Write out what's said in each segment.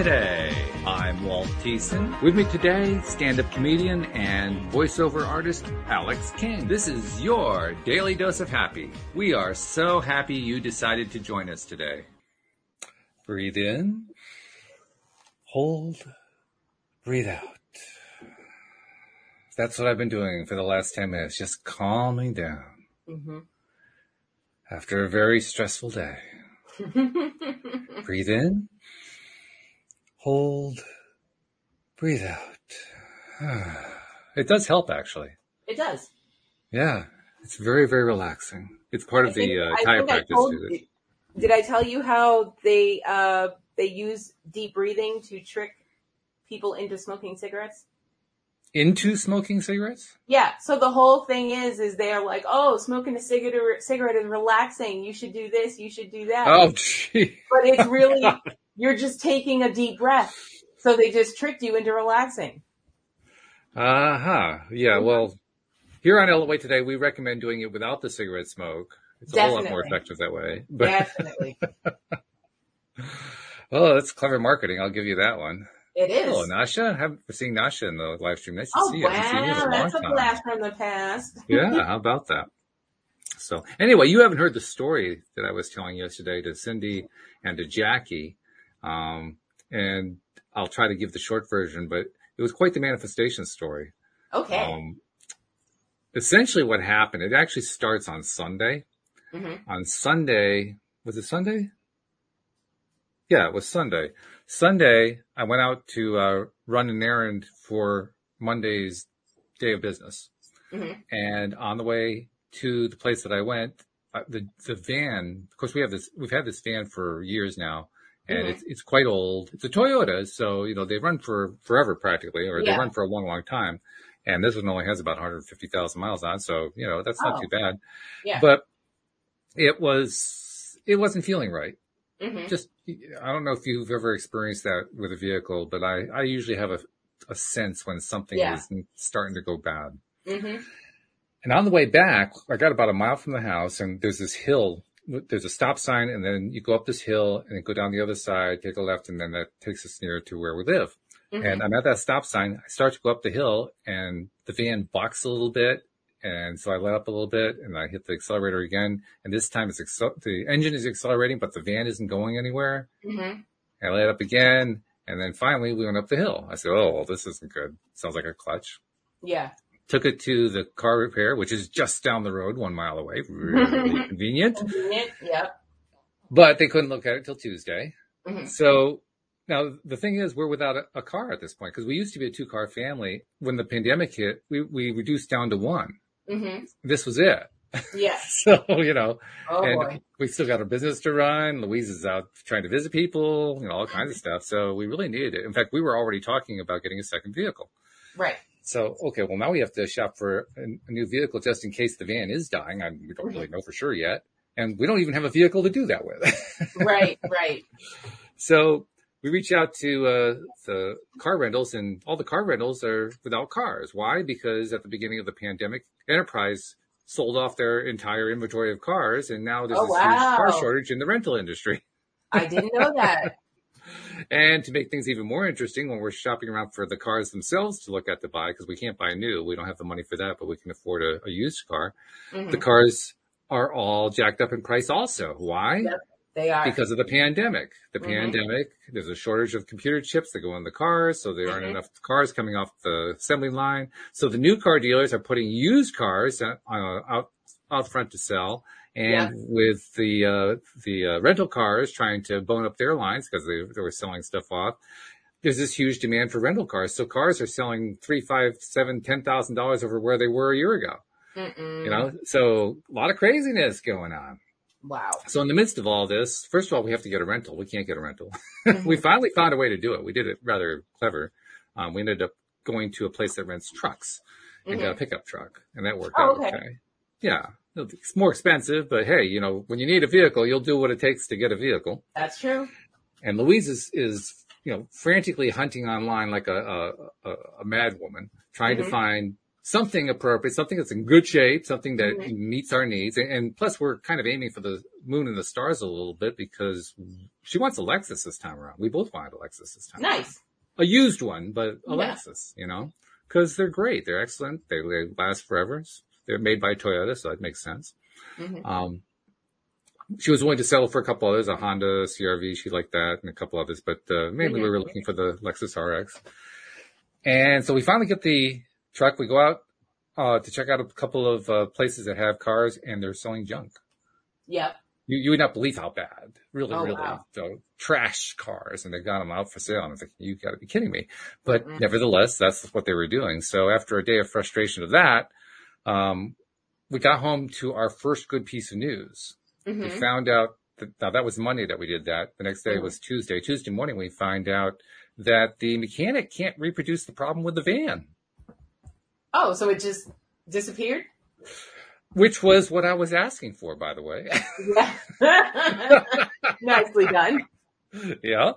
welcome to LOA Today. I'm Walt Thiessen. With me today, stand-up comedian and voiceover artist Alex King. This is your daily dose of happy. We are so happy you decided to join us today. Breathe in, hold, breathe out. That's what I've been doing for the last 10 minutes, just calming down Mm-hmm. after a very stressful day. Breathe in, hold, breathe out. It does help actually. it does. Yeah, it's very, very relaxing. It's part of think- the uh, chiropractic told. Did I tell you how they uh, they use deep breathing to trick people into smoking cigarettes? Into smoking cigarettes? Yeah. So the whole thing is, is they're like, oh, smoking a cigarette, cigarette is relaxing. You should do this. You should do that. Oh, gee. But it's really you're just taking a deep breath. So they just tricked you into relaxing. Uh huh. Yeah. Well, here on LOA today, we recommend doing it without the cigarette smoke. It's a whole lot more effective that way. But Definitely, oh, that's clever marketing. I'll give you that one. it is. Oh, Nasha. Haven't seen Nasha in the live stream. Nice to Oh see you. I seen you in wow, a long that's a time. blast from the past. yeah, how about that? So anyway, you haven't heard the story that I was telling yesterday to Cindy and to Jackie. Um, and I'll try to give the short version, but it was quite the manifestation story. Okay. Um, essentially what happened, it actually starts on Sunday. hmm On Sunday, was it Sunday? Yeah, it was Sunday. Sunday, I went out to uh, run an errand for Monday's day of business. hmm And on the way to the place that I went, uh, the the van. Of course, we have this. We've had this van for years now, and Mhm. it's it's quite old. It's a Toyota, so you know they run for forever practically, or they run for a long, long time. And this one only has about 150,000 miles on, so you know that's not Oh. too bad. Yeah. But it was it wasn't feeling right. hmm Just I don't know if you've ever experienced that with a vehicle, but I I usually have a a sense when something Yeah. is starting to go bad. hmm And on the way back, I got about a mile from the house and there's this hill. There's a stop sign and then you go up this hill and go down the other side, take a left, and then that takes us near to where we live. hmm And I'm at that stop sign. I start to go up the hill and the van bucks a little bit. And so I let up a little bit and I hit the accelerator again. And this time it's accel- the engine is accelerating, but the van isn't going anywhere. hmm I let up again. And then finally we went up the hill. I said, Oh, well, this isn't good. Sounds like a clutch Yeah. Took it to the car repair, which is just down the road, one mile away. Really convenient. Convenient. Yep. But they couldn't look at it till Tuesday. Mhm. So now the thing is, we're without a, a car at this point because we used to be a two car family. When the pandemic hit, we, we reduced down to one. hmm This was it. Yes. So, you know, Oh and boy. we still got our business to run. Louise is out trying to visit people, you know, all kinds of stuff. So we really needed it. In fact, we were already talking about getting a second vehicle. Right. So, okay, well now we have to shop for a, a new vehicle just in case the van is dying. I, we don't really know for sure yet. And we don't even have a vehicle to do that with. Right. Right. so we reach out to, uh, the car rentals and all the car rentals are without cars. Why? Because at the beginning of the pandemic, Enterprise sold off their entire inventory of cars and now there's Oh, this huge car shortage in the rental industry. I didn't know that. And to make things even more interesting, when we're shopping around for the cars themselves to look at to buy, because we can't buy new, we don't have the money for that, but we can afford a, a used car. Mhm. The cars are all jacked up in price also. Why? Yep. They are. Because of the pandemic. The Mhm. pandemic, there's a shortage of computer chips that go in the cars, so there aren't Mhm. enough cars coming off the assembly line. So the new car dealers are putting used cars uh, out out front to sell, and with the uh, the uh, rental cars trying to bone up their lines because they, they were selling stuff off. There's this huge demand for rental cars, so cars are selling three, five, seven, ten thousand dollars over where they were a year ago. Mm-mm. You know, so a lot of craziness going on. Wow. So in the midst of all this, first of all, we have to get a rental. We can't get a rental. Mhm. we finally found a way to do it. We did it rather clever. Um, we ended up going to a place that rents trucks and got a pickup truck, and that worked Oh, out okay. okay. Yeah, it's more expensive, but hey, you know, when you need a vehicle, you'll do what it takes to get a vehicle. That's true. And Louise is, is you know, frantically hunting online like a a, a, mad woman, trying to Mhm. find something appropriate, something that's in good shape, something that Mhm. meets our needs. And, and plus we're kind of aiming for the moon and the stars a little bit because she wants a Lexus this time around. We both wanted a Lexus this time. Nice. A used one, but a Yeah. Lexus, you know, cause they're great. They're excellent. They, they last forever. They're made by Toyota. So that makes sense. hmm Um, she was willing to settle for a couple others, a Honda CRV, she liked that, and a couple others, but uh, mainly we Mhm. were looking for the Lexus RX. And so we finally get the truck. We go out uh, to check out a couple of uh, places that have cars, and they're selling junk. Yep. You, you would not believe how bad, really, Oh, really. wow. So trash cars, and they got them out for sale. And I was like, you got to be kidding me! But Mhm. nevertheless, that's what they were doing. So after a day of frustration of that, um, we got home to our first good piece of news we hmm found out that now that was Monday that we did that. The next day Mhm. was Tuesday. Tuesday morning we find out that the mechanic can't reproduce the problem with the van, Oh, so it just disappeared? which was what I was asking for, by the way. Nicely done. yeah.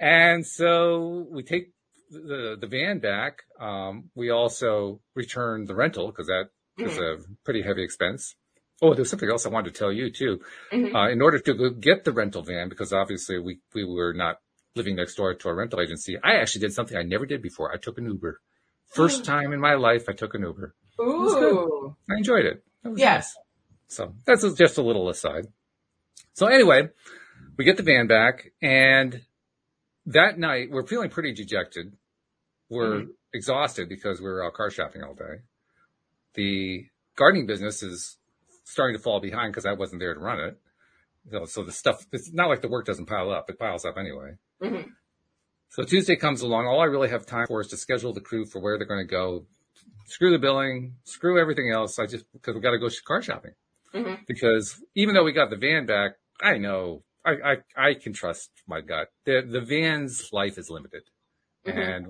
And so we take the, the van back. Um, we also returned the rental because that is a pretty heavy expense. Oh, there's something else I wanted to tell you too. Mhm. Uh, in order to get the rental van, because obviously we, we were not living next door to a rental agency, I actually did something I never did before. I took an Uber. First time in my life I took an Uber. Ooh. I enjoyed it. Was Yes. nice. So that's just a little aside. So anyway, we get the van back and that night we're feeling pretty dejected. We're Mhm. exhausted because we were out car shopping all day. The gardening business is starting to fall behind because I wasn't there to run it. Know, so the stuff, it's not like the work doesn't pile up. It piles up anyway. Mhm. So Tuesday comes along. All I really have time for is to schedule the crew for where they're going to go. Screw the billing, screw everything else. I just, because we got to go car shopping. Mhm. Because even though we got the van back, I know, I, I, I can trust my gut. The, the van's life is limited. Mhm. And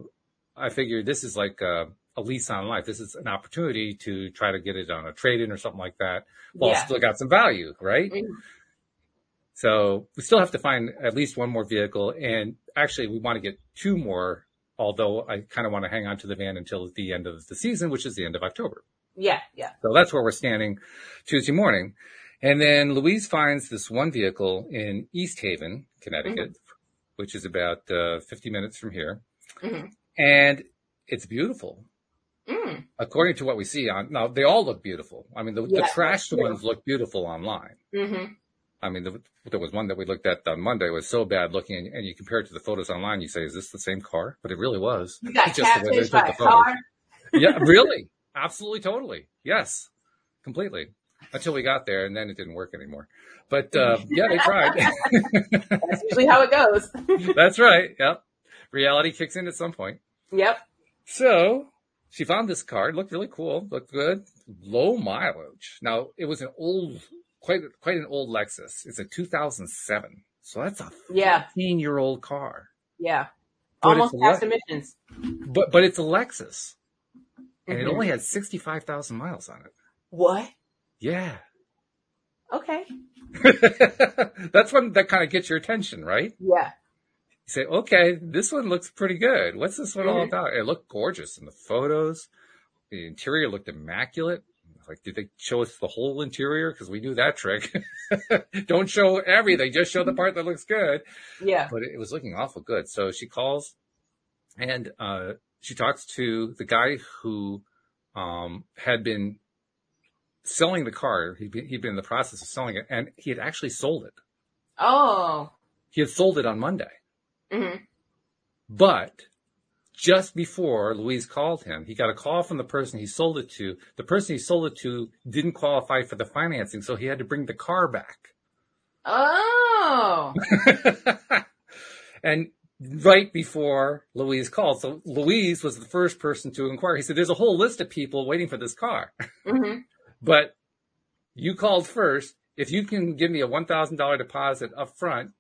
I figure this is like a, a lease on life. This is an opportunity to try to get it on a trade in or something like that while Yeah. still got some value, right? Mhm. So we still have to find at least one more vehicle. And actually we want to get two more, although I kind of want to hang on to the van until the end of the season, which is the end of October. Yeah, yeah. So that's where we're standing Tuesday morning. And then Louise finds this one vehicle in East Haven, Connecticut, which is about uh, 50 minutes from here. Mhm. And it's beautiful. Mm. According to what we see on, now they all look beautiful. I mean, the, Yeah, the trashed ones look beautiful online. hmm I mean, the, there was one that we looked at on Monday was so bad looking and, and you compare it to the photos online, you say, is this the same car? But it really was. You got Just the way they took the photos. yeah, really. Absolutely, totally. Yes, completely. Until we got there, and then it didn't work anymore. But uh, yeah, they tried. That's usually how it goes. That's right. Yep. Reality kicks in at some point. yep. So she found this car. It looked really cool. Looked good. Low mileage. Now it was an old, quite quite an old Lexus. It's a 2007. So that's a Yeah. 15 year old car. Yeah. But Almost past Le- emissions. But but it's a Lexus, and it Mhm. only had 65,000 miles on it. What? Yeah. Okay. That's one that kind of gets your attention, right? Yeah. You say, okay, this one looks pretty good. What's this one all Mhm. about? It looked gorgeous in the photos. The interior looked immaculate. Like, did they show us the whole interior? Because we knew that trick. Don't show everything, just show the part that looks good. Yeah. But it was looking awful good. So she calls and uh, she talks to the guy who um, had been selling the car. He'd been, he'd been in the process of selling it, and he had actually sold it. Oh. He had sold it on Monday. hmm But just before Louise called him, he got a call from the person he sold it to. The person he sold it to didn't qualify for the financing, so he had to bring the car back. Oh. and right before Louise called, so Louise was the first person to inquire. He said, there's a whole list of people waiting for this car, hmm but you called first. If you can give me a $1,000 deposit up front,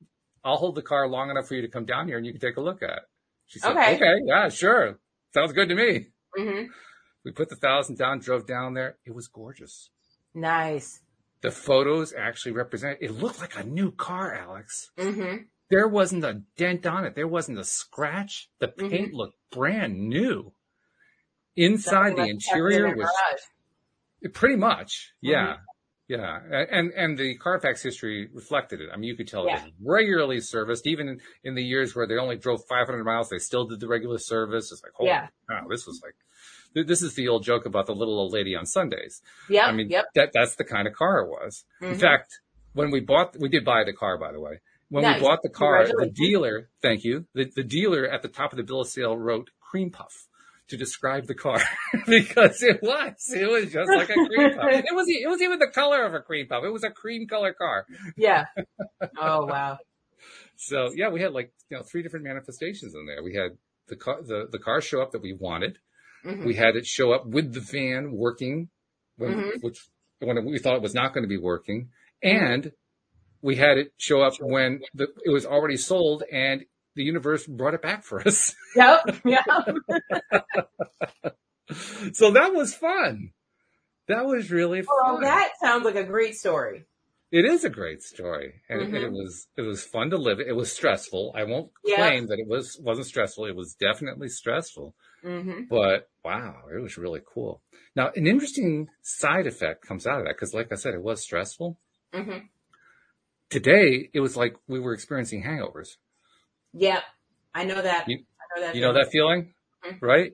I'll hold the car long enough for you to come down here and you can take a look at it. She said, Okay. okay, yeah, sure. Sounds good to me. hmm We put the thousand down, drove down there. It was gorgeous. Nice. The photos actually represent, it looked like a new car, Alex. hmm There wasn't a dent on it. There wasn't a scratch. The Mhm. paint looked brand new. Inside Something the interior in was. Pretty much, yeah. Mhm. Yeah, and and the Carfax history reflected it. I mean, you could tell Yeah. it was regularly serviced, even in, in the years where they only drove 500 miles. They still did the regular service. It's like, holy Yeah. cow, this was like, this is the old joke about the little old lady on Sundays. Yeah, I mean, yep. that that's the kind of car it was. In Mhm. fact, when we bought, we did buy the car, by the way. When Nice. we bought the car, the dealer, thank you, the, the dealer at the top of the bill of sale wrote cream puff to describe the car because it was, it was just like a cream puff. It was, it was even the color of a cream puff. It was a cream color car. Yeah. Oh wow. So yeah, we had like, you know, three different manifestations in there. We had the car, the, the car show up that we wanted. Mhm. We had it show up with the van working, when, Mhm. which when we thought it was not going to be working, and we had it show up when the, it was already sold, and the universe brought it back for us. Yep. Yep. so that was fun. That was really fun. Well, that sounds like a great story. It is a great story, and, and it was it was fun to live. It was stressful. I won't Yeah. claim that it was wasn't stressful. It was definitely stressful. hmm But wow, it was really cool. Now, an interesting side effect comes out of that because, like I said, it was stressful. hmm Today, it was like we were experiencing hangovers. Yep. I know that. You- I know that. You know that feeling, Mhm. right?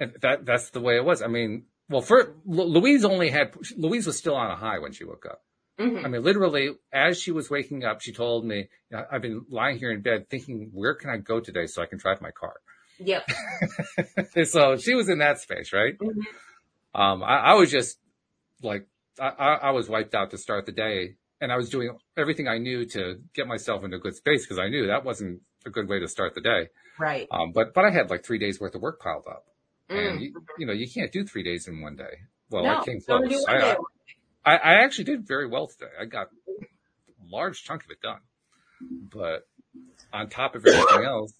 And that that's the way it was. I mean, well, for Louise only had Louise was still on a high when she woke up. hmm I mean, literally, as she was waking up, she told me, "I- "I've been lying here in bed thinking, where can I go today so I can drive my car?" Yep. so she was in that space, right? Mhm. Um, I, I was just like, I, I I was wiped out to start the day and I was doing everything I knew to get myself into a good space because I knew that wasn't a good way to start the day. Right. Um, but, but I had like three days worth of work piled up and Mm. you, you know, you can't do three days in one day. Well, no, I came close. I. I, I actually did very well today. I got a large chunk of it done, but on top of everything else,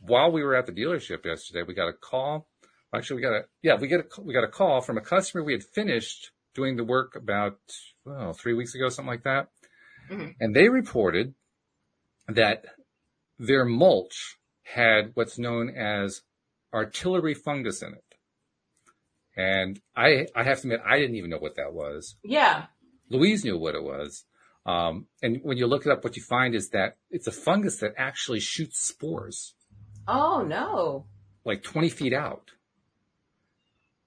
while we were at the dealership yesterday, we got a call. Actually, we got a, yeah, we get a, we got a call from a customer. We had finished doing the work about, well, three weeks ago, something like that. Mhm. And they reported that their mulch had what's known as artillery fungus in it. And I, I have to admit, I didn't even know what that was. Yeah. Louise knew what it was. Um, and when you look it up, what you find is that it's a fungus that actually shoots spores Oh no. like 20 feet out.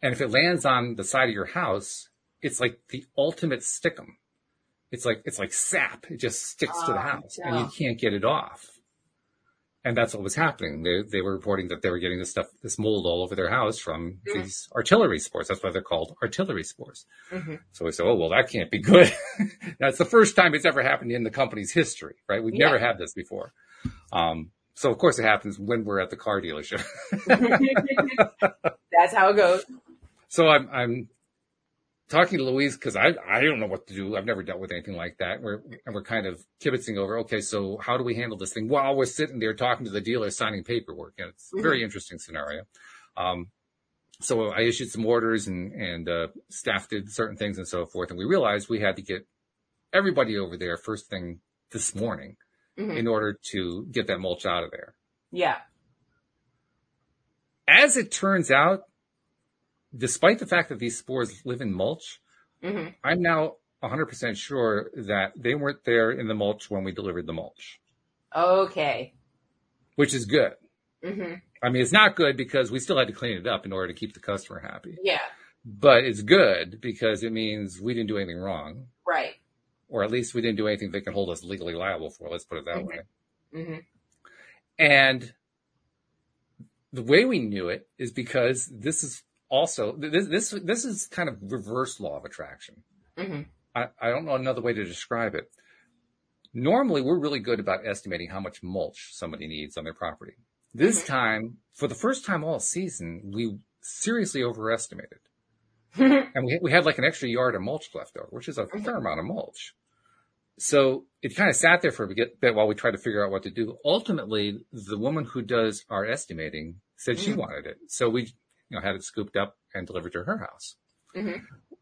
And if it lands on the side of your house, it's like the ultimate stickum. It's like, it's like sap. It just sticks to the Oh, house and you can't get it off. And that's what was happening. They, they were reporting that they were getting this stuff, this mold all over their house from Mm. these artillery spores. That's why they're called artillery spores. hmm So we said, oh, well, that can't be good. That's the first time it's ever happened in the company's history, right? We've Yeah. never had this before. Um, so of course it happens when we're at the car dealership. That's how it goes. so I'm, I'm talking to Louise because I, I don't know what to do. I've never dealt with anything like that. We're, and we're kind of kibitzing over, okay, so how do we handle this thing while we're sitting there talking to the dealer signing paperwork? And it's a very interesting scenario. Um, so I issued some orders and, and, uh, staff did certain things and so forth. And we realized we had to get everybody over there first thing this morning Mhm. in order to get that mulch out of there. Yeah. As it turns out, despite the fact that these spores live in mulch, hmm I'm now 100% sure that they weren't there in the mulch when we delivered the mulch, Okay. which is good. Mm-hmm. I mean, it's not good because we still had to clean it up in order to keep the customer happy, Yeah. but it's good because it means we didn't do anything wrong, Right. or at least we didn't do anything they can hold us legally liable for. Let's put it that Mhm. way. hmm And the way we knew it is because this is also, this, this, this is kind of reverse law of attraction. hmm I, I don't know another way to describe it. Normally, we're really good about estimating how much mulch somebody needs on their property. This Mhm. time, for the first time all season, we seriously overestimated. And we, we had like an extra yard of mulch left over, which is a fair amount of mulch. So it kind of sat there for a bit while we tried to figure out what to do. Ultimately, the woman who does our estimating said she Mhm. wanted it. So we, you know, had it scooped up and delivered to her house. hmm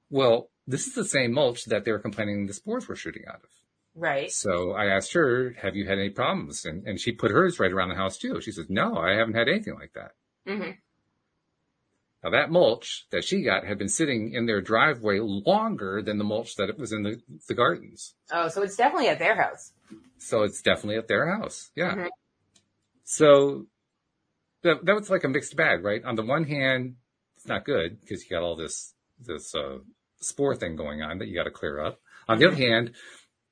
Well, this is the same mulch that they were complaining the spores were shooting out of. Right. So I asked her, have you had any problems? And, and she put hers right around the house too. She says, no, I haven't had anything like that. hmm Now that mulch that she got had been sitting in their driveway longer than the mulch that it was in the, the gardens. Oh, so it's definitely at their house. So it's definitely at their house. Yeah. Mhm. So that, that was like a mixed bag, right? On the one hand, it's not good because you got all this, this, uh, spore thing going on that you got to clear up. On the other hand,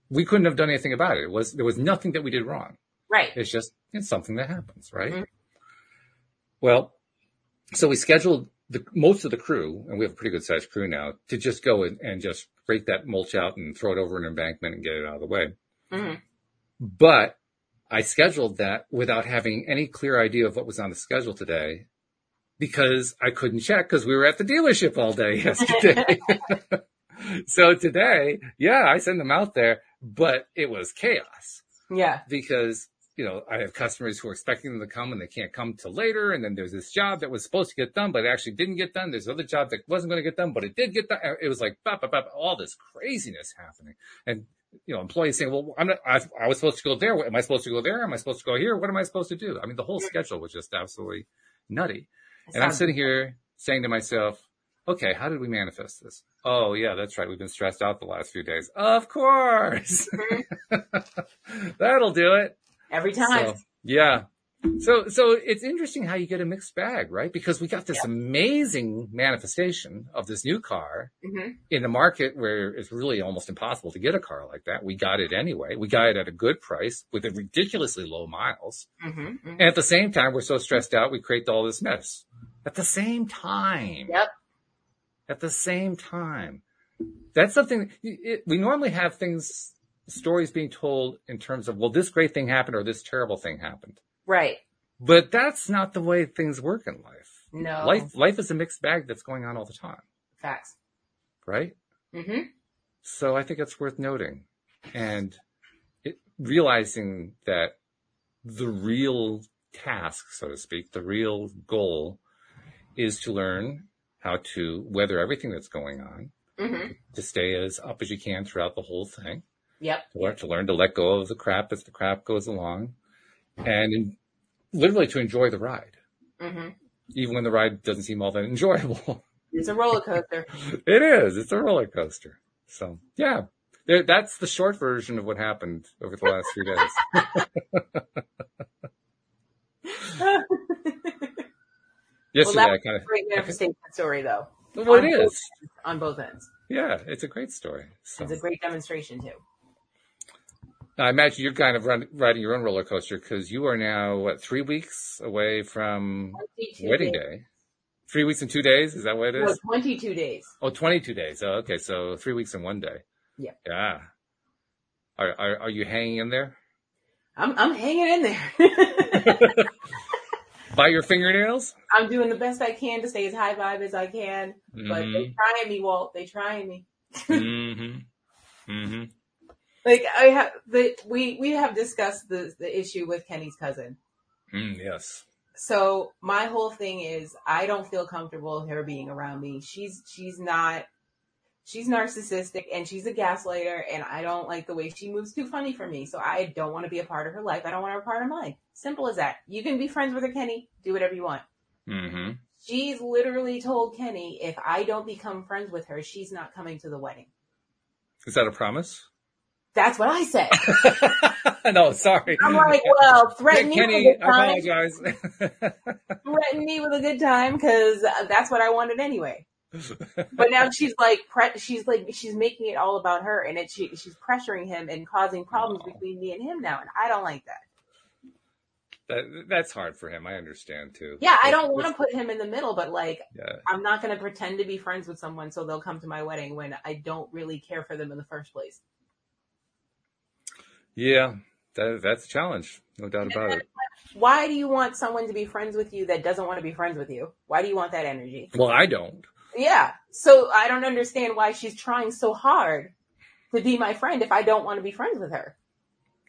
we couldn't have done anything about it. It was, there was nothing that we did wrong. Right. It's just, it's something that happens, right? Mhm. Well, so we scheduled the, most of the crew, and we have a pretty good sized crew now, to just go and, and just rake that mulch out and throw it over an embankment and get it out of the way. hmm But I scheduled that without having any clear idea of what was on the schedule today because I couldn't check because we were at the dealership all day yesterday. so today, yeah, I sent them out there, but it was chaos Yeah. because, you know, I have customers who are expecting them to come and they can't come till later. And then there's this job that was supposed to get done, but it actually didn't get done. There's another job that wasn't going to get done, but it did get done. It was like, bop, bop, bop, all this craziness happening. And, you know, employees saying, well, I'm not, I, I was supposed to go there. Am I supposed to go there? Am I supposed to go here? What am I supposed to do? I mean, the whole schedule was just absolutely nutty. And I'm sitting here saying to myself, okay, how did we manifest this? Oh yeah, that's right. We've been stressed out the last few days. Of course. Mm-hmm. That'll do it. every time. So, yeah. So, so it's interesting how you get a mixed bag, right? Because we got this Yeah. amazing manifestation of this new car hmm in a market where it's really almost impossible to get a car like that. We got it anyway. We got it at a good price with a ridiculously low miles. hmm And at the same time, we're so stressed out, we create all this mess. At the same time. Yep. At the same time. That's something, it, we normally have things, stories being told in terms of, well, this great thing happened or this terrible thing happened. Right. But that's not the way things work in life. No. Life, life is a mixed bag that's going on all the time, Facts. right? hmm So I think it's worth noting and it, realizing that the real task, so to speak, the real goal is to learn how to weather everything that's going on, hmm to stay as up as you can throughout the whole thing, Yep. to learn, to learn to let go of the crap as the crap goes along and in, literally to enjoy the ride, hmm even when the ride doesn't seem all that enjoyable. It's a roller coaster. It is. It's a roller coaster. So yeah, there, that's the short version of what happened over the last few days. Yesterday, that I kind of, Great manifestation story, though, well, it both on both ends. Yeah, it's a great story. So It's a great demonstration too. I imagine you're kind of run, riding your own roller coaster because you are now what three weeks away from wedding days. day. Three weeks and two days. Is that what it is? No, 22 days. Oh, 22 days. Oh, okay. So three weeks and one day. Yeah. Yeah. Are, are, are you hanging in there I'm I'm hanging in there. by your fingernails? I'm doing the best I can to stay as high vibe as I can. But Mm-hmm. they trying me, Walt. They're trying me. mm-hmm. Mm-hmm. Like I have the we we have discussed the the issue with Kenny's cousin. Mm, yes. So my whole thing is I don't feel comfortable her being around me. She's she's not she's narcissistic and she's a gaslighter and I don't like the way she moves too funny for me. So I don't want to be a part of her life. I don't want her a part of mine. Simple as that. You can be friends with her, Kenny. Do whatever you want. Mm-hmm. She's literally told Kenny if I don't become friends with her, she's not coming to the wedding. Is that a promise? That's what I said. no, sorry. I'm like, well, threaten me Kenny, with a good time. apologize. Threaten me with a good time because uh, that's what I wanted anyway. But now she's like, pre- she's like, she's making it all about her, and it she, she's pressuring him and causing problems Aw. between me and him now, and I don't like that. that, that's hard for him. I understand too. Yeah, I don't want to put him in the middle, but like, Yeah. I'm not going to pretend to be friends with someone so they'll come to my wedding when I don't really care for them in the first place. Yeah. That, that's a challenge. No doubt about it. Why do you want someone to be friends with you that doesn't want to be friends with you? Why do you want that energy? Well, I don't. Yeah. So I don't understand why she's trying so hard to be my friend if I don't want to be friends with her.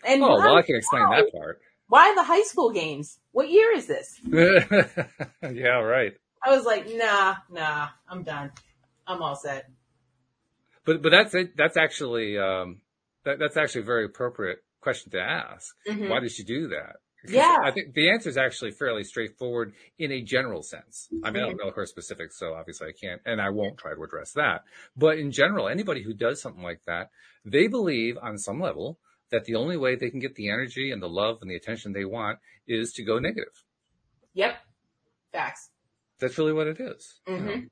And Oh, why, well, I can explain that part. why the high school games? What year is this? yeah, right. I was like, nah, nah, I'm done. I'm all set. But but that's it. That's actually um, that, that's actually a very appropriate question to ask. Mhm. Why did she do that? Yeah. I think the answer is actually fairly straightforward in a general sense. I mean, I don't know her specifics, so obviously I can't, and I won't try to address that. But in general, anybody who does something like that, they believe on some level that the only way they can get the energy and the love and the attention they want is to go negative. Yep. Facts. That's really what it is. you Mhm. know.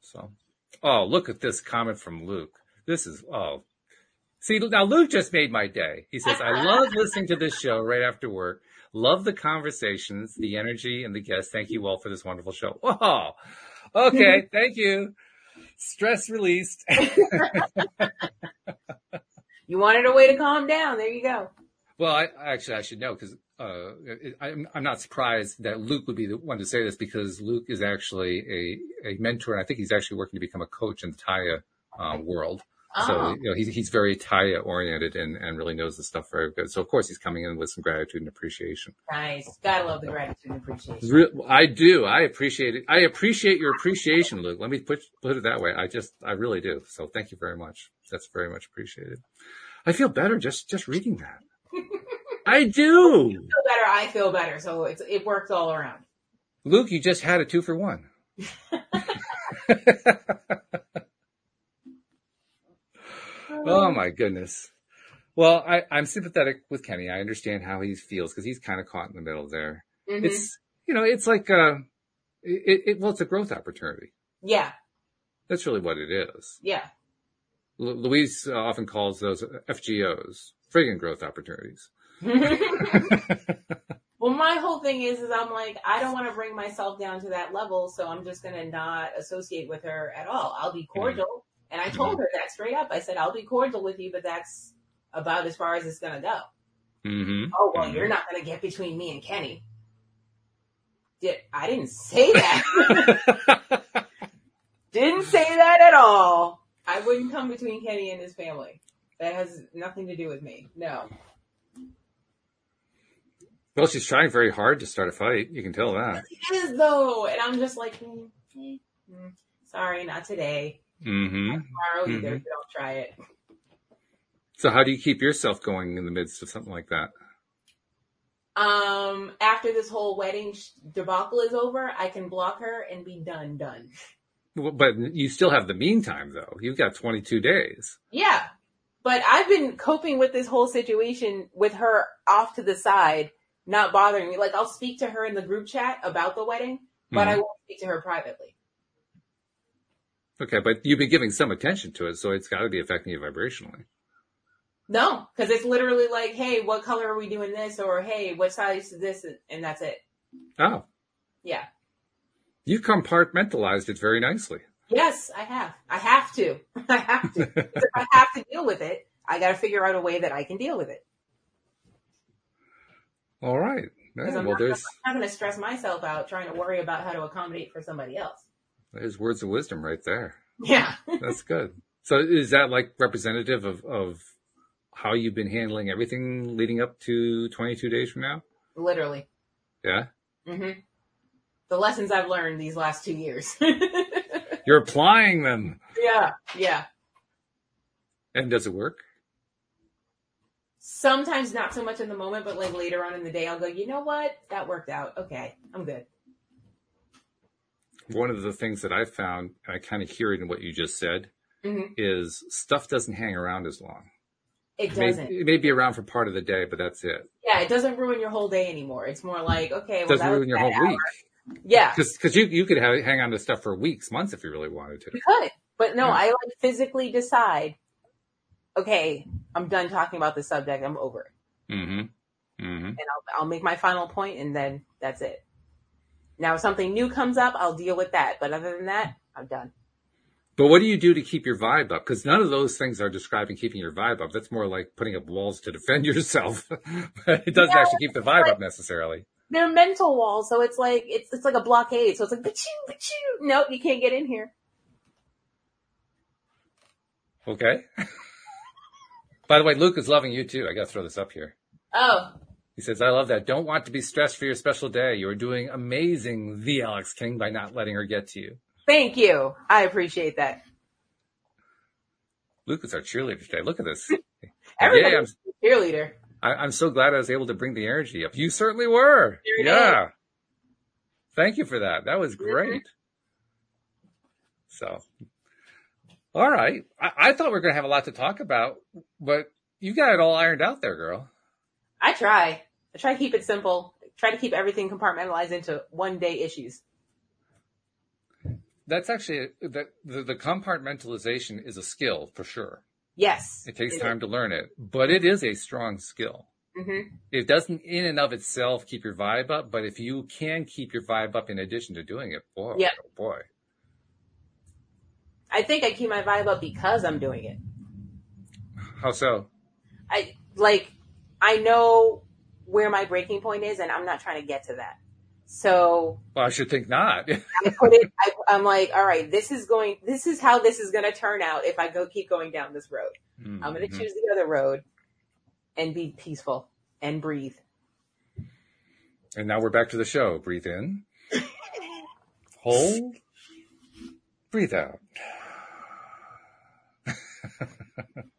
So, oh, look at this comment from Luke. This is, oh, see, now Luke just made my day. He says, I love listening to this show right after work. Love the conversations, the energy, and the guests. Thank you all for this wonderful show. Whoa. Okay. Thank you. Stress released. You wanted a way to calm down. There you go. Well, I actually I should know because uh, I'm I'm not surprised that Luke would be the one to say this because Luke is actually a, a mentor and I think he's actually working to become a coach in the Taya uh, world. So Oh. you know he's he's very Taya oriented and and really knows the stuff very good. So of course he's coming in with some gratitude and appreciation. Nice. Gotta love the gratitude and appreciation. Re- I do. I appreciate it. I appreciate your appreciation, Luke. Let me put put it that way. I just I really do. So thank you very much. That's very much appreciated. I feel better just just reading that. I do. feel better, I feel better. So it's, it works all around. Luke, you just had a two for one. oh my goodness. Well, I, I'm sympathetic with Kenny. I understand how he feels because he's kind of caught in the middle there. Mhm. It's, you know, it's like, uh, it, it, well, it's a growth opportunity. yeah, That's really what it is. yeah. Lu Louise uh, often calls those FGOs, friggin' growth opportunities. well, my whole thing is, is I'm like, I don't want to bring myself down to that level, so I'm just gonna not associate with her at all. I'll be cordial, and I told her that straight up. I said, I'll be cordial with you, but that's about as far as it's gonna go. Mm-hmm. Oh well, you're not gonna get between me and Kenny. Did I didn't say that? didn't say that at all. I wouldn't come between Kenny and his family. That has nothing to do with me. No. well, she's trying very hard to start a fight. You can tell that. It is though, and I'm just like, mm, eh, mm, sorry, not today. Mm-hmm. Tomorrow either. Mhm. Don't try it. So how do you keep yourself going in the midst of something like that? Um, after this whole wedding debacle is over, I can block her and be done. Done. Well, But you still have the meantime though. You've got 22 days. Yeah. But I've been coping with this whole situation with her off to the side, not bothering me. Like I'll speak to her in the group chat about the wedding, but I Mhm. won't speak to her privately. Okay, but you've been giving some attention to it, so it's got to be affecting you vibrationally. No, because it's literally like, hey, what color are we doing this? Or hey, what size is this? And that's it. Oh, Yeah. you compartmentalized it very nicely. Yes, I have. I have to. I have to. if I have to deal with it, I got to figure out a way that I can deal with it. All right. Yeah, I'm well, not- there's I'm not going to stress myself out trying to worry about how to accommodate for somebody else. There's words of wisdom right there. Yeah. That's good. So is that like representative of of how you've been handling everything leading up to 22 days from now? Literally. Yeah. hmm The lessons I've learned these last two years. You're applying them. yeah. Yeah. And does it work? Sometimes not so much in the moment, but like later on in the day, I'll go, you know what? That worked out. Okay. I'm good. One of the things that I found, and I kind of hear it in what you just said, Mhm. is stuff doesn't hang around as long. It It may, doesn't. it may be around for part of the day, but that's it. Yeah. It doesn't ruin your whole day anymore. It's more like, okay, It well, doesn't ruin your whole hour. week. Yeah. Because you, you could have, hang on to stuff for weeks, months if you really wanted to. You could, but no, Yeah. I like physically decide. Okay, I'm done talking about the subject. I'm over it, Mm-hmm. Mm-hmm. and I'll, I'll make my final point, and then that's it. Now, if something new comes up, I'll deal with that. But other than that, I'm done. But what do you do to keep your vibe up? Because none of those things are describing keeping your vibe up. That's more like putting up walls to defend yourself. it doesn't Yeah, actually keep the vibe up necessarily. They're mental walls, so it's like it's it's like a blockade. So it's like, achoo, achoo. Nope, you can't get in here. Okay. By the way, Luke is loving you too. I got to throw this up here. Oh, He says, I love that. Don't want to be stressed for your special day. You are doing amazing, the Alex King, by not letting her get to you. thank you. I appreciate that. Luke is our cheerleader today. Look at this. Everybody's Yeah, I'm, a cheerleader. I, am so glad I was able to bring the energy up. You certainly were. Sure yeah. Thank you for that. That was great. So, all right. I, I thought we were going to have a lot to talk about, but you got it all ironed out there, girl. I try. I try to keep it simple. Try to keep everything compartmentalized into one day issues. That's actually that the, the compartmentalization is a skill for sure. Yes. It takes time to learn it, but it is a strong skill. hmm It doesn't in and of itself keep your vibe up, but if you can keep your vibe up in addition to doing it, boy, Yeah. oh boy. I think I keep my vibe up because I'm doing it. How so? I like I know where my breaking point is and I'm not trying to get to that. So Well, I should think not. I put it I, I'm like, all right, this is going this is how this is gonna turn out if I go keep going down this road. I'm gonna Mhm. choose the other road and be peaceful and breathe. And now we're back to the show. Breathe in. Hold. Breathe out.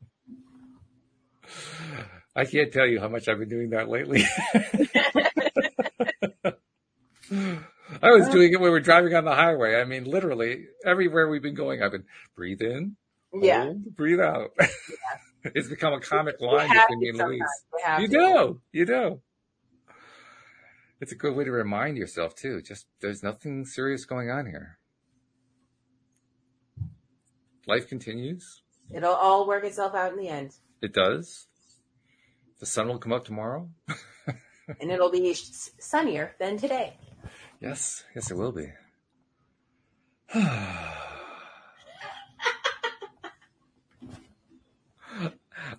I can't tell you how much I've been doing that lately. I was doing it when we were driving on the highway. I mean, literally everywhere we've been going, I've been breathe in, Yeah. hold, breathe out. it's become a comic line between me and. Louise. You do. You do. It's a good way to remind yourself too. Just there's nothing serious going on here. Life continues. It'll all work itself out in the end. It does. The sun will come up tomorrow. And it'll be sunnier than today. Yes, yes, it will be.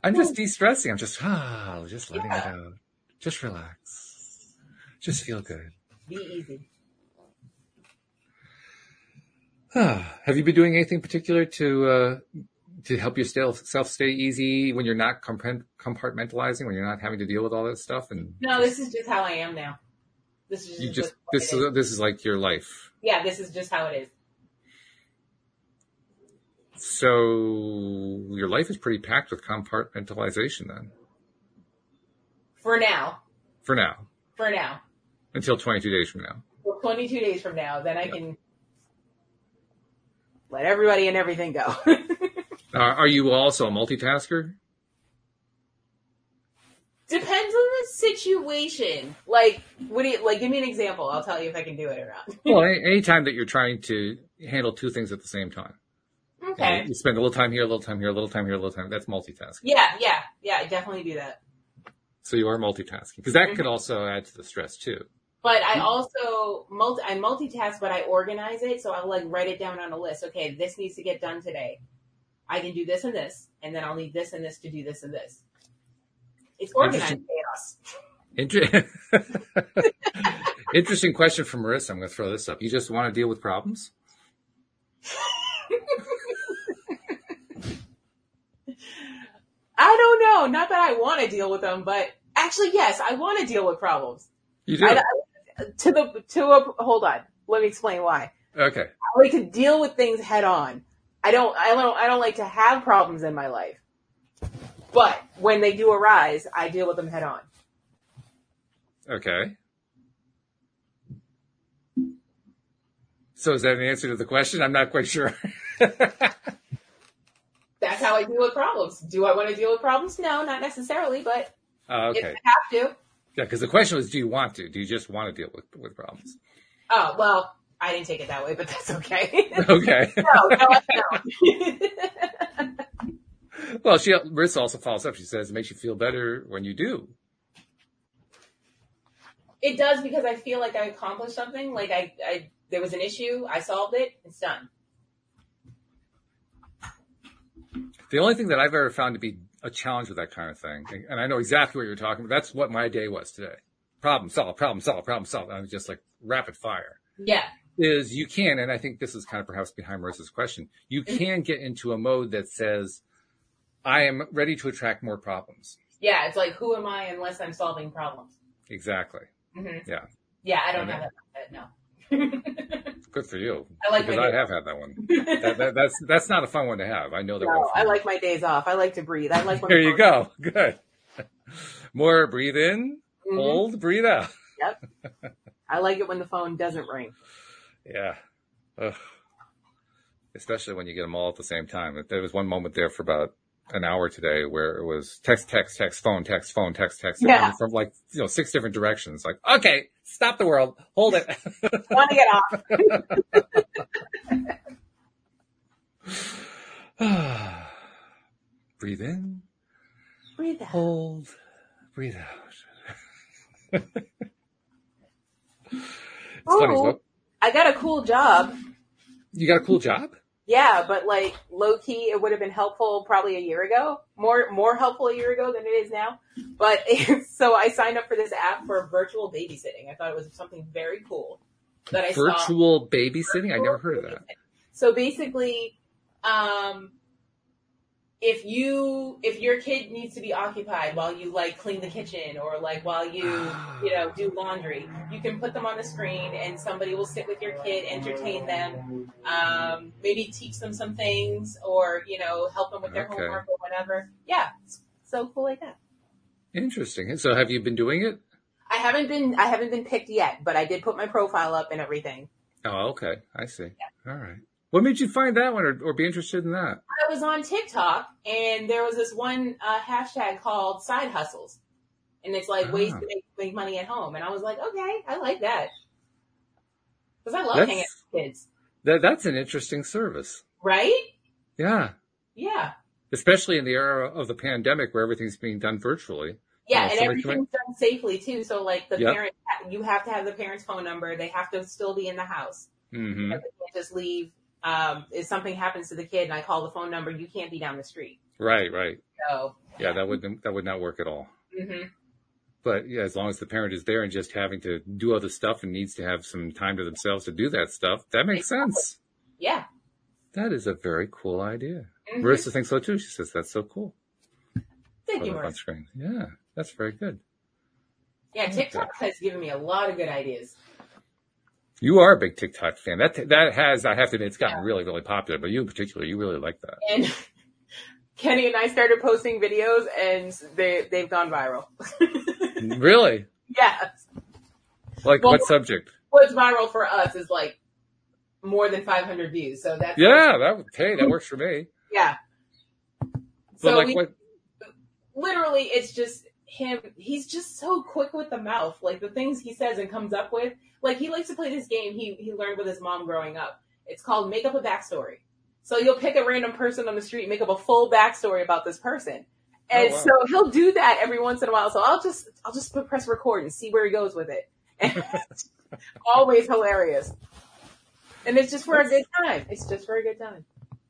I'm just de-stressing. I'm just ah, just letting it out. Just relax. Just feel good. Be easy. Have you been doing anything particular to uh, to help yourself self stay easy when you're not compartmentalizing, when you're not having to deal with all that stuff? And No, this is just how I am now. This is you just, just this is. is this is like your life. yeah, this is just how it is. So your life is pretty packed with compartmentalization then, For now. for now, For now. until 22 days from now. Well, 22 days from now, then I can let everybody and everything go. Uh, are you also a multitasker? Depends on the situation. Like, what do you, like, give me an example. I'll tell you if I can do it or not. Well, any, anytime that you're trying to handle two things at the same time. Okay. You spend a little time here, a little time here, a little time here, a little time. That's multitasking. Yeah, yeah, yeah, I definitely do that. So you are multitasking because that Mm-hmm. could also add to the stress too. But I also multi I multitask, but I organize it. So I'll like write it down on a list. Okay, this needs to get done today. I can do this and this, and then I'll need this and this to do this and this. It's organized chaos. Inter- Interesting question from Marissa. I'm going to throw this up. You just want to deal with problems? I don't know. Not that I want to deal with them, but actually, yes, I want to deal with problems. You do. I, I- to the to a hold on. Let me explain why. okay. I like to deal with things head on. I don't. I don't. I don't like to have problems in my life. But when they do arise, I deal with them head on. Okay. So is that an answer to the question? I'm not quite sure. That's how I deal with problems. Do I want to deal with problems? No, not necessarily, but Uh, if okay. I have to. Yeah, because the question was, do you want to? Do you just want to deal with, with problems? Oh well, I didn't take it that way, but that's okay. Okay. no, no, no. well, she Marissa also follows up. She says it makes you feel better when you do. it does because I feel like I accomplished something. Like I, I, there was an issue, I solved it, it's done. The only thing that I've ever found to be a challenge with that kind of thing, and I know exactly what you're talking about. That's what my day was today. Problem solved, problem solved, problem solved. I was just like rapid fire. Yeah, Is you can, and I think this is kind of perhaps behind Marissa's question. You can get into a mode that says, "I am ready to attract more problems." yeah. It's like who am I unless I'm solving problems? Exactly. hmm Yeah. Yeah, I don't Okay. have that. No. Good for you. I like because I have had that one. That, that, that's that's not a fun one to have. I know that. no. I like my days off. I like to breathe. I like when There you go. Good. More breathe in, Mhm. hold, breathe out. Yep. I like it when the phone doesn't ring. Yeah. Ugh. Especially when you get them all at the same time. There was one moment there for about an hour today where it was text, text, text, phone, text, phone, text, text, Yeah. from like, you know, six different directions. Like, okay, stop the world, hold it. Want to get off? breathe in, Breathe out. hold, breathe out. it's funny. Oh. What, I got a cool job. you got a cool job? Yeah, but like low key, it would have been helpful probably a year ago. More more helpful a year ago than it is now. But so I signed up for this app for virtual babysitting. I thought it was something very cool that I saw. Virtual babysitting? I never heard of that. So basically, um, if you if your kid needs to be occupied while you like clean the kitchen or like while you you know do laundry, you can put them on the screen and somebody will sit with your kid, entertain them, um, maybe teach them some things or you know help them with their Okay. homework or whatever. Yeah, so cool like that. Interesting. So have you been doing it? I haven't been I haven't been picked yet, but I did put my profile up and everything. Oh, okay. I see. All right. What made you find that one or, or be interested in that? I was on TikTok and there was this one uh, hashtag called side hustles. And it's like ways Ah. to make, make money at home. And I was like, okay, I like that. Because I love That's- hanging out with kids. that? That's an interesting service. Right? Yeah. Yeah. Especially in the era of the pandemic where everything's being done virtually. Yeah, Oh, and everything's done safely too. So like the Yep. parent, you have to have the parent's phone number. They have to still be in the house. hmm They can't just leave. Um, if something happens to the kid and I call the phone number, you can't be down the street. Right, right. So, Yeah, that would that would not work at all. hmm But yeah, as long as the parent is there and just having to do other stuff and needs to have some time to themselves to do that stuff, that makes sense. yeah. That is a very cool idea. Mhm. Marissa thinks so too. She says that's so cool. Thank you, Marissa. Yeah, that's very good. Yeah, TikTok has given me a lot of good ideas. You are a big TikTok fan. That that has, I have to admit, it's gotten Yeah. really, really popular. But you in particular, you really like that. And Kenny and I started posting videos and they, they've gone viral. really? yes. Like Well- what subject? What's viral for us is like more than 500 views. So that's, Yeah, that hey, that works for me. yeah. But So like we, what? literally it's just him he's just so quick with the mouth like the things he says and comes up with. Like he likes to play this game he he learned with his mom growing up. It's called make up a backstory. So you'll pick a random person on the street make up a full backstory about this person. And Oh, wow. so he'll do that every once in a while. So i'll just i'll just put- press record and see where he goes with it. And it's always hilarious. And it's just for a good time. It's just for a good time.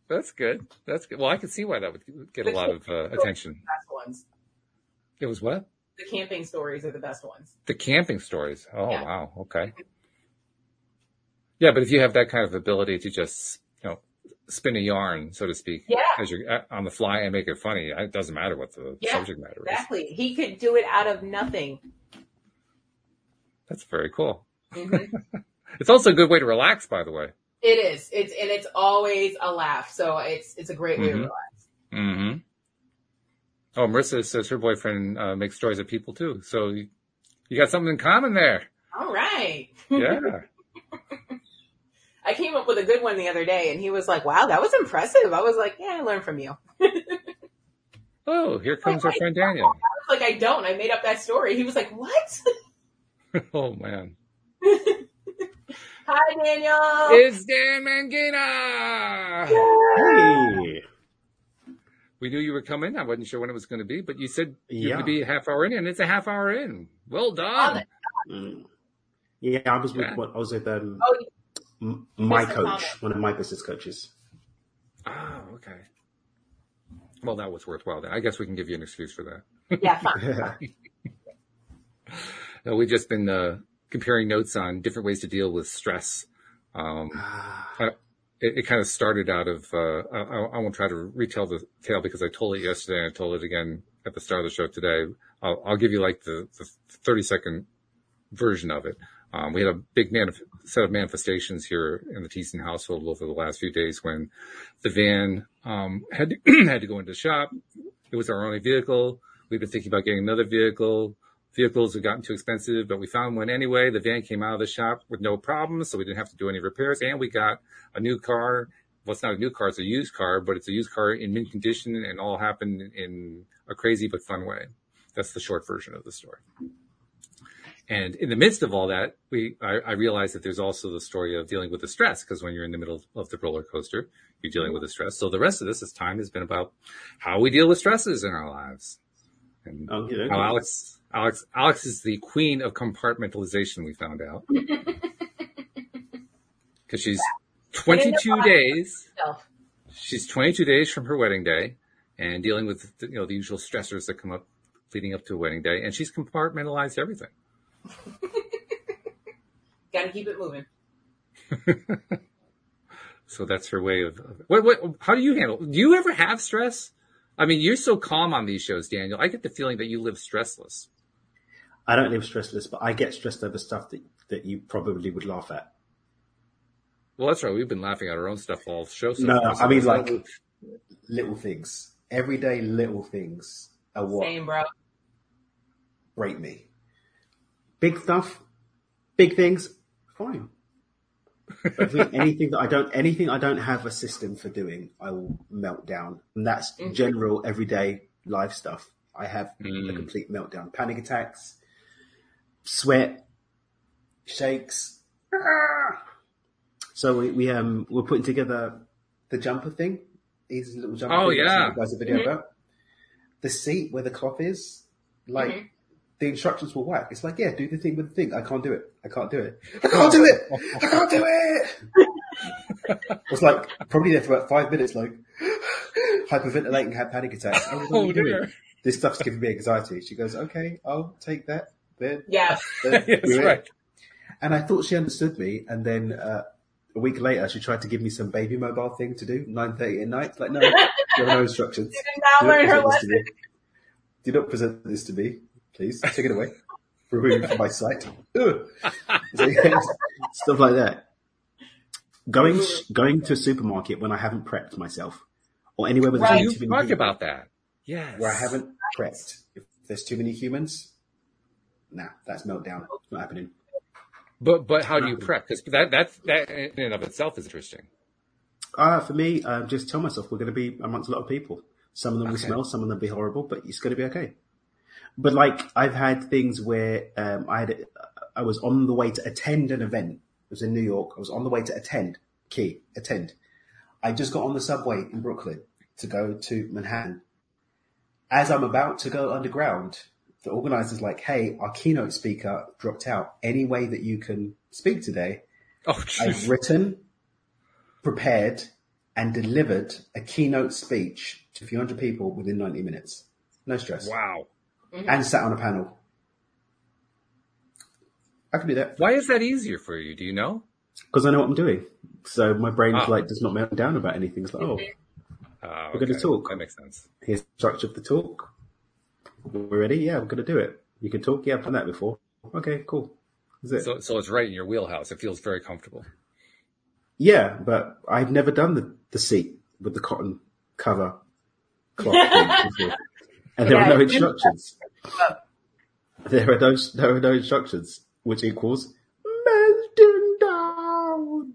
That's good. That's good. Well, I can see why that would get a lot of uh, attention. It was what? the camping stories are the best ones The camping stories. Oh Yeah. wow. Okay. Yeah, but if you have that kind of ability to just, you know, spin a yarn, so to speak, Yeah. as you're uh, on the fly and make it funny, it doesn't matter what the Yeah, subject matter is. Exactly. He could do it out of nothing. That's very cool. Mhm. It's also a good way to relax, by the way. it is. It's and it's always a laugh. So it's it's a great way Mhm. to relax. Mm-hmm. Oh, Marissa says her boyfriend uh, makes stories of people too. So you, you got something in common there. All right. Yeah. I came up with a good one the other day, and he was like, "Wow, that was impressive." I was like, "Yeah, I learned from you." oh, here comes our friend Daniel. I was like, "I don't. I made up that story." He was like, "What?" oh man. Hi, Daniel. It's Dan Mangena. Hey. We knew you were coming. I wasn't sure when it was going to be, but you said you're Yeah. going to be a half hour in, and it's a half hour in. Well done. Mm. Yeah, I was with Yeah. what I was with um, Oh, m- my Mr. coach, one of my business coaches. Oh, okay. Well, that was worthwhile. Then I guess we can give you an excuse for that. yeah, fine. No, we've just been uh, comparing notes on different ways to deal with stress. Um, Ah, it, it kind of started out of, uh, I, I- won't try to retell the tale because I told it yesterday and I told it again at the start of the show today. I'll, I'll give you like the, the 30 second version of it. Um, we had a big manif- set of manifestations here in the Thiessen household over the last few days when the van, um, had to, had to go into the shop. It was our only vehicle. We've been thinking about getting another vehicle. Vehicles have gotten too expensive, but we found one anyway. The van came out of the shop with no problems, so we didn't have to do any repairs. And we got a new car. Well, it's not a new car; it's a used car, but it's a used car in mint condition, and all happened in a crazy but fun way. That's the short version of the story. And in the midst of all that, we I, I realized that there's also the story of dealing with the stress because when you're in the middle of the roller coaster, you're dealing with the stress. So the rest of this, this time has been about how we deal with stresses in our lives. And oh, Okay, okay. how Alex, Alex, Alex is the queen of compartmentalization. We found out because she's 22 days. She's 22 days from her wedding day and dealing with you know the usual stressors that come up leading up to a wedding day, and she's compartmentalized everything. Got to keep it moving. So that's her way of what. What? How do you handle? Do you ever have stress? I mean, you're so calm on these shows, Daniel. I get the feeling that you live stressless. I don't live stressless, but I get stressed over stuff that, that you probably would laugh at. Well, that's right. We've been laughing at our own stuff all show. So No, far, I mean there's like little things, everyday little things are what Same, bro. break me. Big stuff, big things, fine. But think anything that I don't, anything I don't have a system for doing, I will melt down, and that's Mhm. general everyday life stuff. I have a Mm. complete meltdown, panic attacks, sweat, shakes. So we, we um we're putting together the jumper thing. These little jumper. Oh, thing yeah. sent you guys a video Mhm. about the seat where the cloth is. Like Mhm. the instructions were whack. It's like, yeah, do the thing with the thing. I can't do it. I can't do it. I can't do it. I can't do it. I was like probably there for about five minutes, like hyperventilating, had panic attacks. I was like, what are you Oh, doing? dear. This stuff's giving me anxiety. She goes, okay, I'll take that. Then, Yeah. then Yes, do it. right. And I thought she understood me. And then uh, a week later, she tried to give me some baby mobile thing to do, 9.30 at night. Like, no, there are no instructions. Did not Do learn her present this to lesson. me. Do not present this to me, please. Take it away. Remove it from my sight. Ugh. So, yeah, Stuff like that. Going going to a supermarket when I haven't prepped myself, or anywhere where there's Right. only You too many talked about that. Yes. where I haven't prepped. If there's too many humans, nah, that's meltdown. It's not happening. But but how do you prep? Because that that's that in and of itself is interesting. Uh, for me, um, just tell myself we're going to be amongst a lot of people. Some of them will Okay. smell, some of them will be horrible, but it's going to be okay. But like, I've had things where um, I had, I was on the way to attend an event. It was in New York. I was on the way to attend, key, attend. I just got on the subway in Brooklyn to go to Manhattan. As I'm about to go underground, the organizer's like, "Hey, our keynote speaker dropped out. Any way that you can speak today?" Oh, I've written, prepared, and delivered a keynote speech to a few hundred people within 90 minutes. No stress. wow. And sat on a panel. I can do that Why is that easier for you? Do you know? because I know what I'm doing. So my brain Ah. like does not melt down about anything. It's like, oh, Uh, We're gonna talk. That makes sense. here's the structure of the talk. We're ready. Yeah, we're going to do it. You can talk. Yeah, I've done that before. Okay, cool. That's it. So so it's right in your wheelhouse. It feels very comfortable. Yeah, but I've never done the, the seat with the cotton cover cloth thing before. And there are no instructions. There are no there are no instructions, which equals melting down.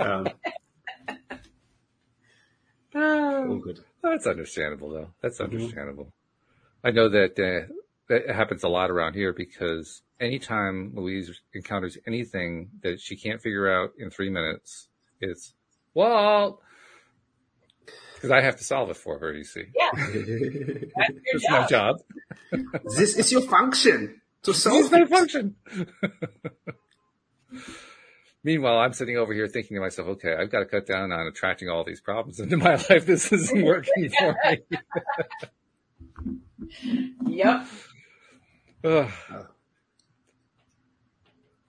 um, all good. That's understandable, though. That's Mm-hmm. understandable. I know that uh, that happens a lot around here because anytime Louise encounters anything that she can't figure out in three minutes, it's Walt, because I have to solve it for her. You see, Yeah. That's your it's my job. job. this is your function to It's solve my function. Meanwhile, I'm sitting over here thinking to myself, okay, I've got to cut down on attracting all these problems into my life. This isn't working for me. Yep. Ugh.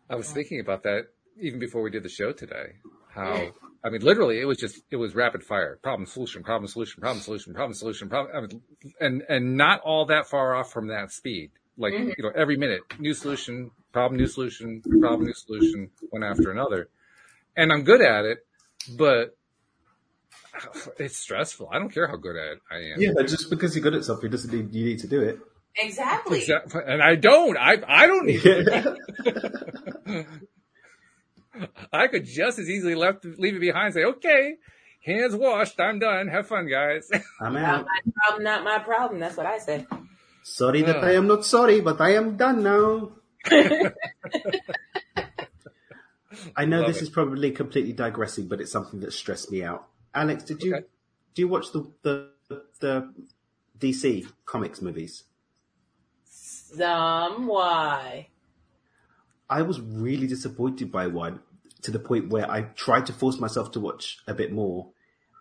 I was thinking about that even before we did the show today. How, I mean, literally, it was just, it was rapid fire. Problem, solution, problem, solution, problem, solution, problem, solution, problem. I mean, and, and not all that far off from that speed. Like, Mhm. you know, every minute, new solution, problem, new solution, problem, new solution, one after another. And I'm good at it, but it's stressful. I don't care how good at I am. Yeah, but just because you're good at something doesn't mean you need to do it. Exactly. Exactly. And I don't. I I don't need to. I could just as easily left leave it behind and say, okay, hands washed, I'm done. Have fun, guys. I'm Not out. my problem, not my problem. That's what I say. Sorry that Ugh. I am not sorry, but I am done now. I know Love this it. is probably completely digressing, but it's something that stressed me out. Alex, did you Okay. do you watch the the the DC comics movies? Some why? I was really disappointed by one to the point where I tried to force myself to watch a bit more,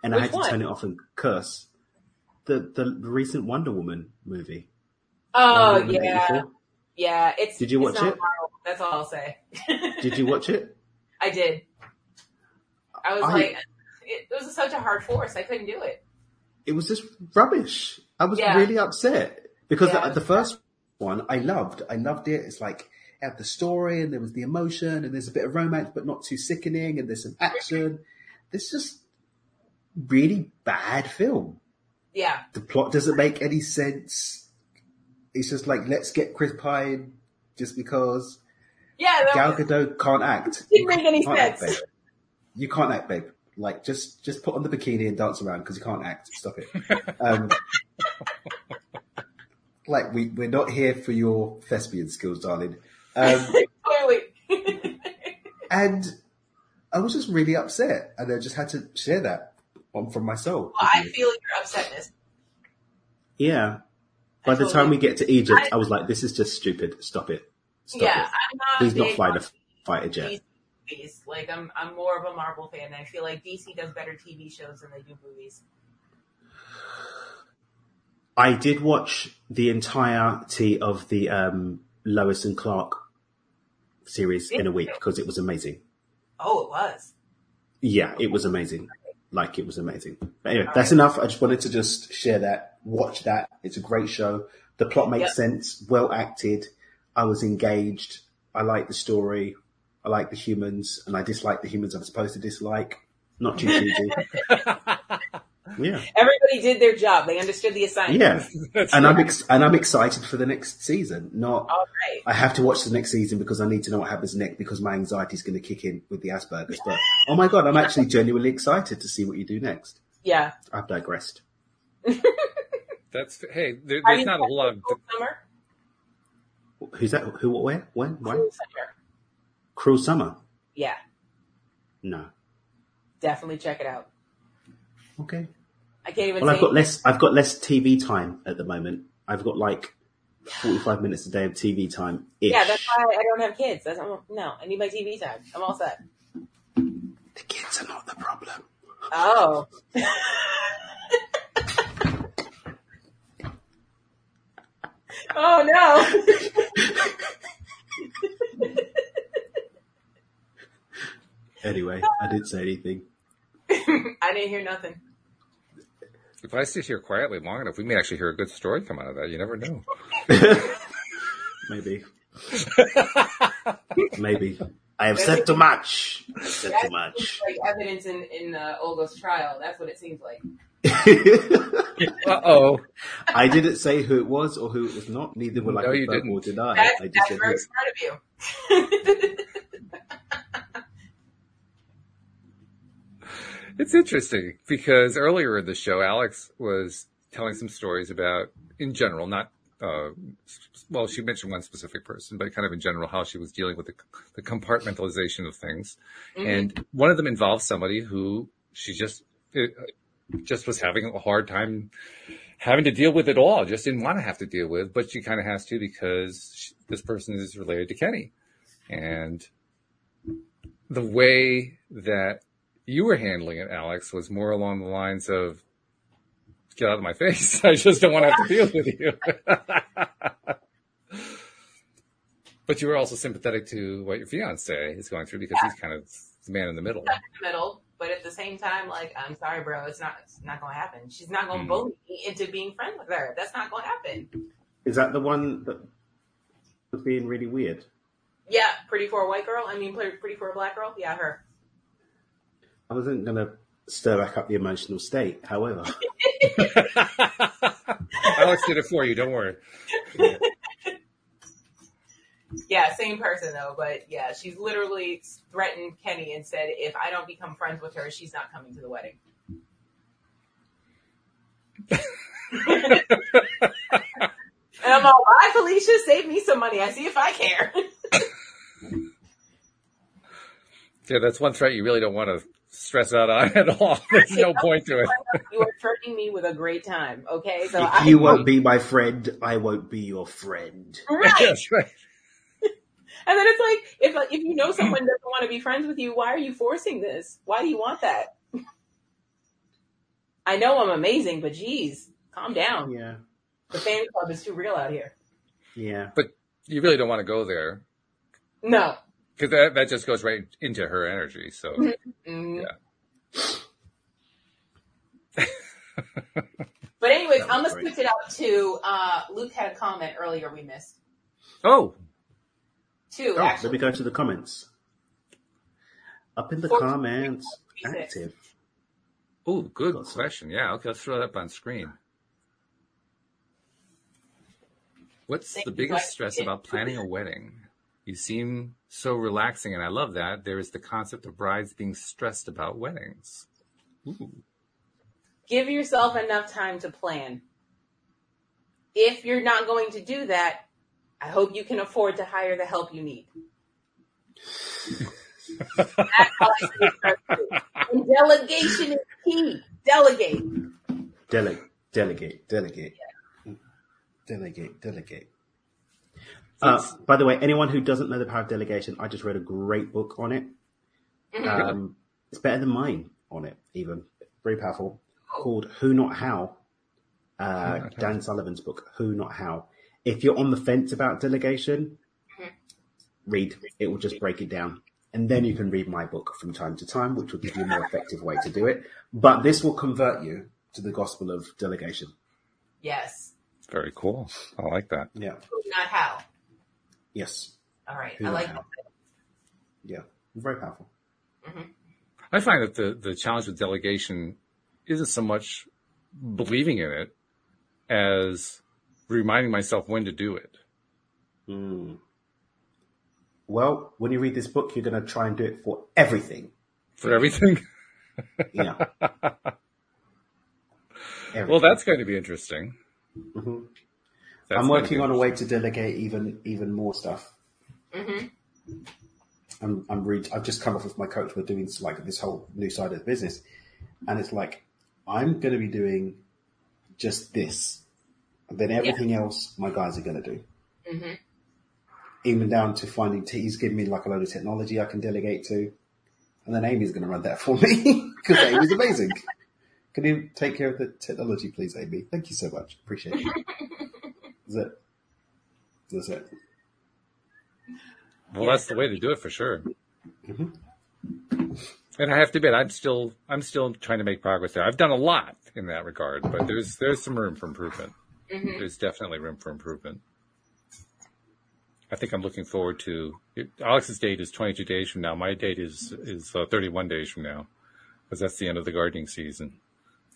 and I had to one? turn it off and curse. The the recent Wonder Woman movie. Oh Wonder yeah, 84. Yeah. It's. Did you watch it? That's all I'll say. Did you watch it? I did. I was I- like, it, it was such a hard force. I couldn't do it. it was just rubbish. I was Yeah. really upset because Yeah. the, the first one I loved. I loved it. It's like it had the story and there was the emotion and there's a bit of romance, but not too sickening and there's some action. This just really bad film. Yeah, The plot doesn't make any sense. It's just like let's get Chris Pine just because yeah. That Gal was, Gadot can't act. didn't make any Can't act, sense. babe. You can't act, babe. Like just just put on the bikini and dance around because you can't act. Stop it. Um, like we we're not here for your thespian skills, darling. Um, Clearly. and I was just really upset, and I just had to share that on from my soul. well, I feel your upsetness. Yeah. By the time we get to Egypt, I- I was like, "This is just stupid. Stop it. Stop yeah, it. I'm not. He's not flying a fighter jet." Movies. Like I'm, I'm more of a Marvel fan. I feel like DC does better TV shows than they do movies. I did watch the entirety of the um, Lois and Clark series in a week because it was amazing. Oh, it was. Yeah, it was amazing. Like it was amazing. But anyway, that's enough. I just wanted to just share that. Watch that. It's a great show. The plot makes Yep. sense. Well acted. I was engaged. I like the story. I like the humans, and I dislike the humans I'm supposed to dislike. Not too cheesy. yeah, Everybody did their job. They understood the assignment. yeah. And I'm ex- and I'm excited for the next season. Not All right. I have to watch the next season because I need to know what happens next because my anxiety is going to kick in with the Asperger's. But oh my god, I'm actually genuinely excited to see what you do next. Yeah. I've digressed. That's hey. There, there's not a whole lot of. Summer. Who's that? Who? What? Where? When? Why? Cruel Summer. Cruel Summer. Yeah. No. Definitely check it out. Okay. I can't even Well, I've got less. I've got less TV time at the moment. I've got like 45 minutes a day of TV time. Yeah, that's why I don't have kids. That's no. I need my TV time. I'm all set. the kids are not the problem. Oh. oh no. Anyway, I didn't say anything. I didn't hear nothing. If I sit here quietly long enough, we may actually hear a good story come out of that. You never know. Maybe. Maybe. I have said too much. I have said too much. like evidence in in uh, Olga's trial. That's what it seems like. Uh oh. I didn't say who it was or who it was not. Neither will No, I you confirm didn't. deny. That's, I just that's said very who- smart of you. It's interesting because earlier in the show, Alex was telling some stories about, in general, not, uh, well, she mentioned one specific person, but kind of in general, how she was dealing with the, the compartmentalization of things. Mhm. And one of them involved somebody who she just, it, just was having a hard time having to deal with it all, just didn't want to have to deal with, but she kind of has to because she, this person is related to Kenny. And the way that you were handling it, Alex, was more along the lines of, get out of my face. I just don't want to have to deal with you. but you were also sympathetic to what your fiance is going through because he's kind of the man in the middle. in the middle, but at the same time, like, I'm sorry, bro, it's not, it's not gonna happen. She's not gonna Mm. bully me into being friends with her. That's not gonna happen. Is that the one that was being really weird? Yeah, pretty for a white girl. I mean, pretty pretty for a black girl. Yeah, her. I wasn't gonna stir back up the emotional state. However, Alex did it for you. Don't worry. Yeah, same person though, but yeah, she's literally threatened Kenny and said if I don't become friends with her, she's not coming to the wedding. and I'm all, bye Felicia, save me some money. I see if I care. Yeah, that's one threat you really don't want to stress out on at all. There's no point to it. you are treating me with a great time, okay? So if I, you won't be my friend, I won't be your friend. right. Yes, right. And then it's like, if if you know someone doesn't want to be friends with you, why are you forcing this? Why do you want that? I know I'm amazing, but geez, calm down. Yeah, The fan club is too real out here. yeah. But you really don't want to go there No. because that, that just goes right into her energy. So Mm. Yeah. But anyways, I'm gonna great. switch it out to uh, Luke had a comment earlier we missed. oh, Two Oh, let actually. me go to the comments. Up in the Four- comments, Forty-six. active. oh, good Got some. question. Yeah, okay, let's throw that up on screen. What's Thank the biggest stress about planning a wedding? You seem so relaxing, and I love that. There is the concept of brides being stressed about weddings. Ooh. Give yourself enough time to plan. If you're not going to do that, I hope you can afford to hire the help you need. That's how I see it, personally. And delegation is key. Delegate. Delegate, delegate, delegate, delegate, delegate. Uh, by the way, anyone who doesn't know the power of delegation, I just read a great book on it. Um, it's better than mine on it, even very powerful. Called "Who Not How." Uh, Not How. Dan Sullivan's book, "Who Not How." If you're on the fence about delegation, mm-hmm. read. It will just break it down, and then you can read my book from time to time, which will give you a more effective way to do it. But this will convert you to the gospel of delegation. Yes. Very cool. I like that. Yeah. Not how. Yes. All right. Who I like how. that. Yeah. Very powerful. Mm-hmm. I find that the, the challenge with delegation isn't so much believing in it as reminding myself when to do it. Mm. Well, when you read this book, you're going to try and do it for everything. For everything. Yeah. Everything. well, that's going to be interesting. Mhm. I'm working on a way to delegate even even more stuff. hmm I'm I'm re- I've just come off with my coach. We're doing like this whole new side of the business, and it's like I'm going to be doing just this, and then everything else my guys are going to do. hmm Even down to finding. T- he's giving me like a load of technology I can delegate to, and then Amy's going to run that for me because Amy's amazing. Can you take care of the technology, please, Amy? Thank you so much. Appreciate it. Is it? That's it. Well, that's the way to do it for sure. Mhm. And I have to admit, I'm still, I'm still trying to make progress there. I've done a lot in that regard, but there's, there's some room for improvement. Hmm There's definitely room for improvement. I think I'm looking forward to Alex's date is 22 days from now. My date is is uh, 31 days from now, because that's the end of the gardening season,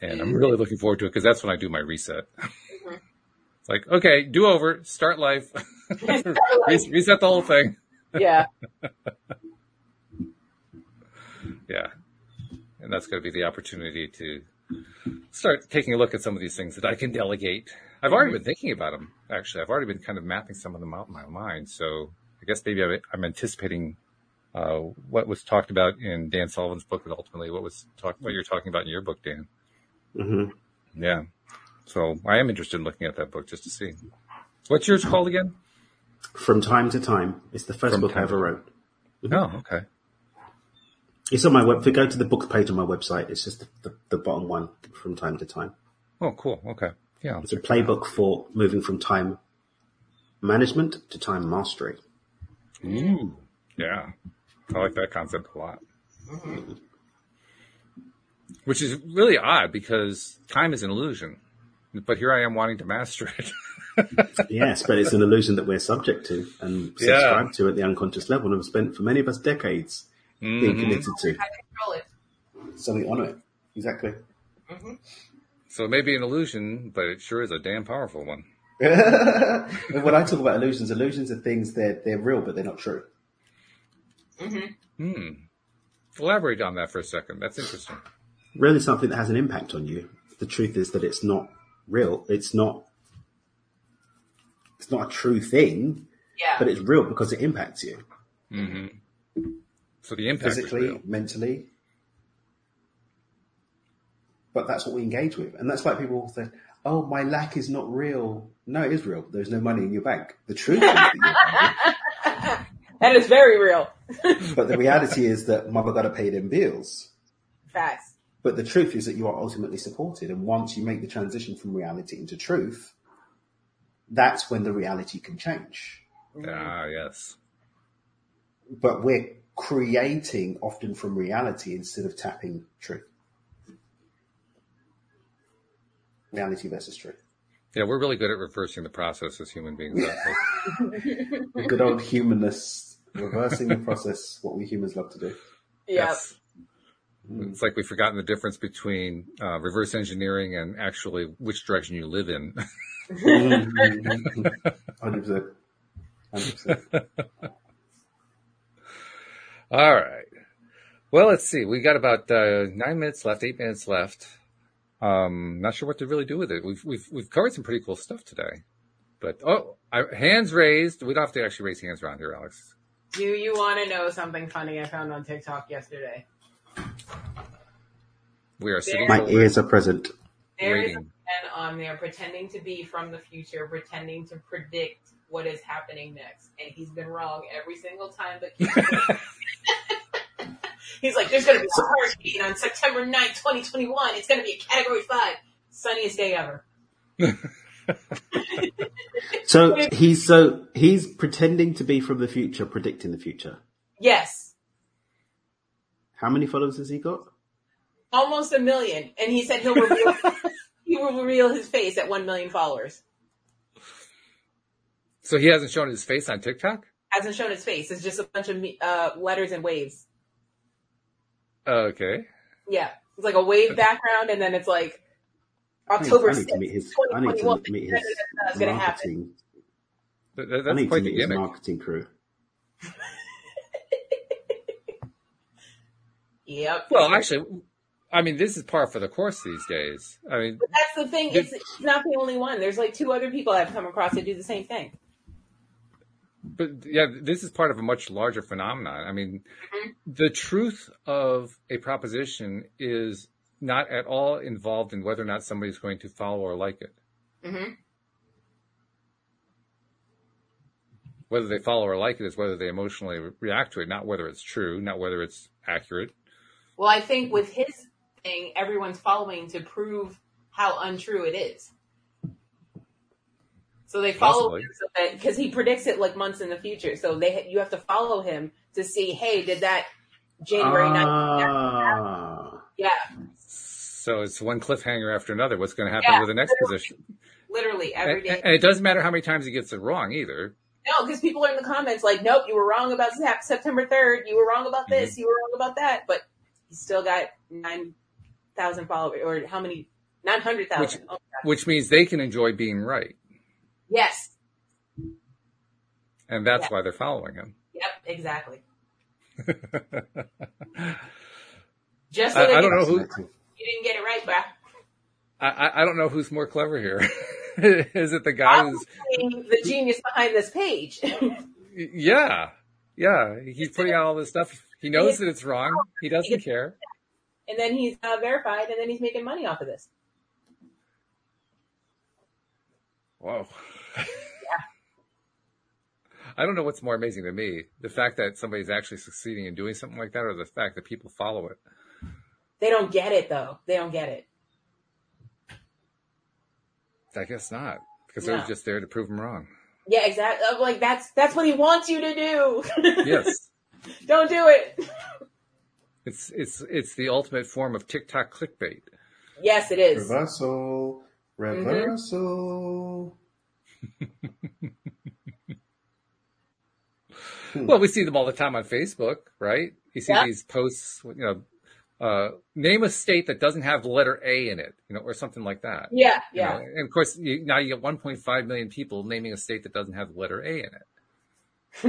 and I'm really looking forward to it because that's when I do my reset. It's like, okay, do over, start life, Re- reset the whole thing. Yeah. Yeah. And that's going to be the opportunity to start taking a look at some of these things that I can delegate. I've already been thinking about them, actually. I've already been kind of mapping some of them out in my mind. So I guess maybe I'm anticipating uh, what was talked about in Dan Sullivan's book, but ultimately what was talk, what you're talking about in your book, Dan. hmm Yeah. So I am interested in looking at that book just to see. What's yours called again? From time to time, it's the first From book I ever wrote. Oh, okay. It's on my web. If you go to the book page on my website, it's just the, the, the bottom one. From time to time, Oh, cool. Okay. Yeah. it's a playbook for moving from time management to time mastery. Ooh. Yeah. I like that concept a lot. Which is really odd because time is an illusion. But here I am wanting to master it. yes, but it's an illusion that we're subject to and Yeah. subscribe to at the unconscious level, and have spent for many of us decades being Mhm. committed to. I control it. So we honour it. Exactly. hmm So it may be an illusion, but it sure is a damn powerful one. when I talk about illusions, illusions are things that they're real, but they're not true. hmm Hmm. Elaborate on that for a second. That's interesting. Really, something that has an impact on you. The truth is that it's not real. It's not. It's not a true thing, Yeah. but it's real because it impacts you hmm So the impact is physically, real. mentally. But that's what we engage with, and that's like people say, "Oh, my lack is not real." No, it is real. There's no money in your bank. The truth is that that is very real. But the reality is that mother got to pay them bills. Facts. But the truth is that you are ultimately supported. And once you make the transition from reality into truth, that's when the reality can change. Ah, yes. But we're creating often from reality instead of tapping truth. Reality versus truth. Yeah, we're really good at reversing the process as human beings. aren't? Good old humanness, reversing the process, what we humans love to do. Yeah. Yes. It's like we've forgotten the difference between uh, reverse engineering and actually which direction you live in. 100%. 100%. All right. Well, let's see. We got about uh, nine minutes left, eight minutes left. Um, not sure what to really do with it. We've we've we've covered some pretty cool stuff today. But oh, I, hands raised. We don't have to actually raise hands around here, Alex. Do you want to know something funny I found on TikTok yesterday? We are sitting My ears are present. There is a man on there pretending to be from the future, pretending to predict what is happening next, and he's been wrong every single time. But keeps- he's like, "There's going to be a hurricane on September 9th, 2021. It's going to be a Category Five, sunniest day ever." So he's so he's pretending to be from the future, predicting the future. Yes, How many followers has he got? almost a million, and he said he'll reveal he will reveal his face at one million followers. So he hasn't shown his face on TikTok. Hasn't shown his face. It's just a bunch of uh, letters and waves. Oh, okay. Yeah, it's like a wave background, and then it's like I need, October I need to 6th, meet his. I need to 2021. meet his That's gonna happen. marketing. That, that- I that's need to quite the meet his marketing crew. Yep. Well, actually, I mean, this is par for the course these days. I mean, But that's the thing. It's, it's not the only one. There's like two other people I've come across that do the same thing. But yeah, this is part of a much larger phenomenon. I mean, Mhm. the truth of a proposition is not at all involved in whether or not somebody's going to follow or like it. hmm Whether they follow or like it is whether they emotionally react to it, not whether it's true, not whether it's accurate. Well, I think with his thing, everyone's following to prove how untrue it is. So they follow Possibly. him so that because he predicts it like months in the future. So they you have to follow him to see, hey, did that January 9th? Ah, Yeah, So it's one cliffhanger after another. What's going to happen Yeah, with the next literally. position? literally every And, day. and it doesn't matter how many times he gets it wrong either. No, because people are in the comments like, nope, you were wrong about September 3rd. You were wrong about this. You were wrong about that. But he's still got 9,000 followers. Or how many? 900,000. Oh, Which means they can enjoy being right. Yes. And that's why they're following him. Yep, exactly. Just so I- I don't know who- You didn't get it right, bruh. I, I- I don't know who's more clever here. Is it the guy who's, the genius behind this page. yeah, yeah, he's putting out all this stuff. He knows that it's wrong. He doesn't care. and then he's uh, verified, and then he's making money off of this. Whoa. I don't know what's more amazing to me, the fact that somebody's actually succeeding in doing something like that or the fact that people follow it. They don't get it, though. They don't get it. I guess not because No. they're just there to prove him wrong. Yeah, exactly. I'm uh, like, that's that's what he wants you to do. Yes. don't do it. It's, it's, it's the ultimate form of TikTok clickbait. Yes, it is. Reversal, mm-hmm. reversal. Well, we see them all the time on Facebook, right? You see Yeah. these posts, you know, uh, name a state that doesn't have the letter A in it, you know, or something like that. Yeah, you yeah. know. And of course, you, now you get 1.5 million people naming a state that doesn't have the letter A in it.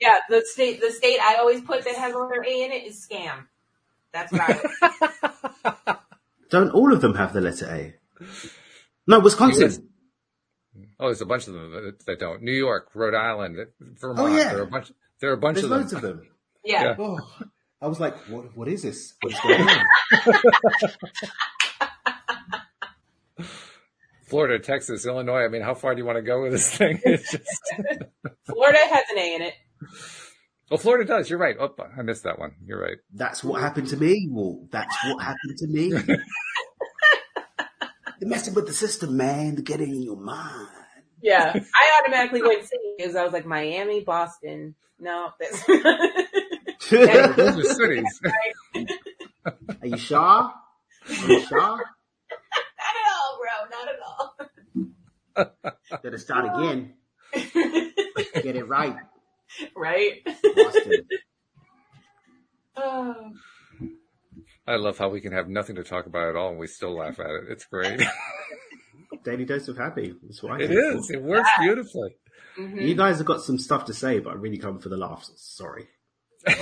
yeah, the state the state I always put that has a letter A in it is scam. That's what I Don't all of them have the letter A? No, Wisconsin. Oh, there's a bunch of them that, that don't. New York, Rhode Island, Vermont. Oh, yeah. There are a bunch. There are a bunch There's of them. loads of them. Yeah. Yeah. Oh, I was like, what, what is this? What's going on? Florida, Texas, Illinois. I mean, how far do you want to go with this thing? It's just, Florida has an A in it. well, Florida does. You're right. Oh, I missed that one. You're right. That's what happened to me, Walt. That's what happened to me. They're messing with the system, man. They're getting in your mind. Yeah. I automatically went C because I was like Miami, Boston. No, that's Those are cities. Are you sure? Are you sure? Not at all, bro. Not at all. Better start again. Get it right, right? Boston. Oh. I love how we can have nothing to talk about at all and we still laugh at it. It's great. Daily dose of happy. That's what I It think. It works beautifully. Mhm. You guys have got some stuff to say, but I'm really come for the laughs. Sorry.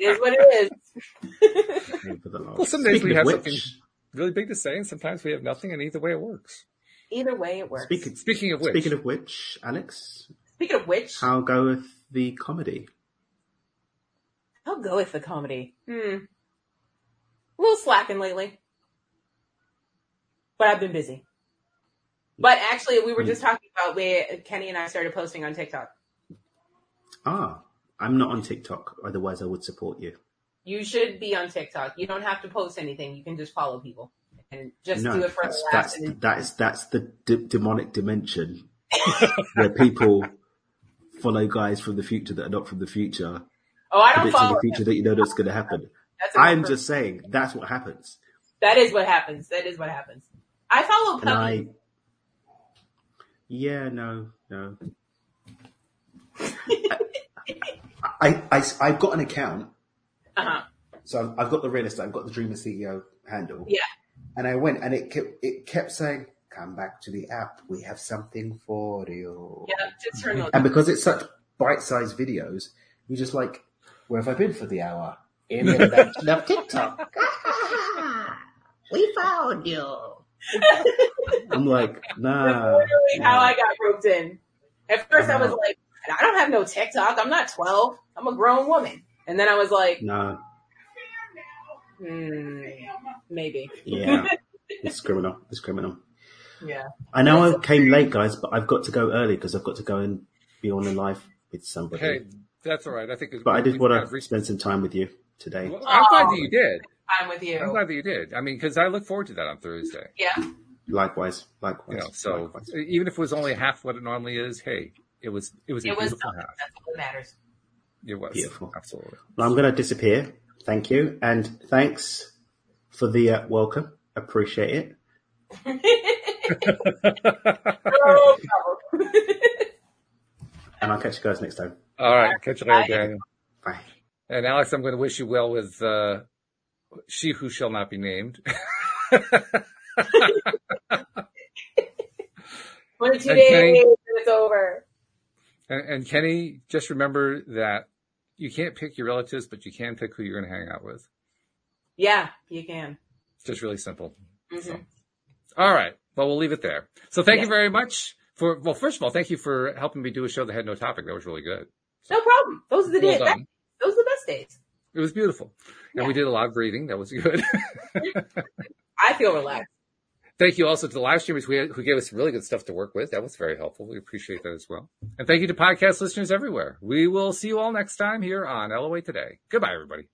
It is what it is. Came for the laughs. Well, some days Speaking we have which, something really big to say and sometimes we have nothing and either way it works. Either way, it works. Speaking, Speaking of which, speaking of which, Alex, Speaking of which, how goeth the comedy? I'll go with the comedy. Hmm. A little slacking lately. But I've been busy. But actually, we were just talking about where Kenny and I started posting on TikTok. Ah, I'm not on TikTok. Otherwise, I would support you. You should be on TikTok. You don't have to post anything. You can just follow people and just no, do it for that's the that's and- that's that's the d- demonic dimension where people follow guys from the future that are not from the future, Oh, I don't follow. the future that you know that's going to happen. I'm just saying that's what happens, That is what happens. That is what happens. I follow Puppy. I. Yeah, no, no. I, I, I've got an account, Uh-huh. so I've got the real estate, I've got the Dreamer CEO handle. Yeah. And I went and it kept, it kept saying, come back to the app. We have something for you. Yeah, just turn those. And because it's such bite-sized videos, you're just like, where have I been for the hour? In the dimension of TikTok. we found you. I'm like, nah. literally how. I got roped in. At first, I was like, I don't have no TikTok. I'm not 12. I'm a grown woman. And then I was like, Nah, hmm, maybe. yeah. It's criminal. It's criminal. Yeah. I know I came late, guys, but I've got to go early because I've got to go and be on a live with somebody. hey, that's all right. I think. but I did want to spend some time with you today. Well, I'm glad that you did. I'm with you. I'm glad that you did. I mean, because I look forward to that on Thursday. Yeah. Likewise, likewise. You know, so likewise. even if it was only half what it normally is, hey, it was it was a It was beautiful something. half. That's all that matters. It was Beautiful. absolutely. Well, I'm going to disappear. Thank you, and thanks for the uh, welcome. Appreciate it. No. And I'll catch you guys next time. All right, catch you later, Bye. Daniel. Bye. And Alex, I'm going to wish you well with uh, she who shall not be named. 22 And days Kenny- and it's over. and, and Kenny, just remember that you can't pick your relatives, but you can pick who you're going to hang out with. Yeah, you can. It's just really simple. Mhm. So, all right. Well, we'll leave it there. So thank you very much for, well, first of all, thank you for helping me do a show that had no topic. That was really good. No problem. Those are the Well days. Those are the best days. It was beautiful. And we did a lot of breathing. That was good. I feel relaxed. thank you also to the live streamers who, who gave us really good stuff to work with. That was very helpful. We appreciate that as well. And thank you to podcast listeners everywhere. We will see you all next time here on LOA Today. Goodbye, everybody.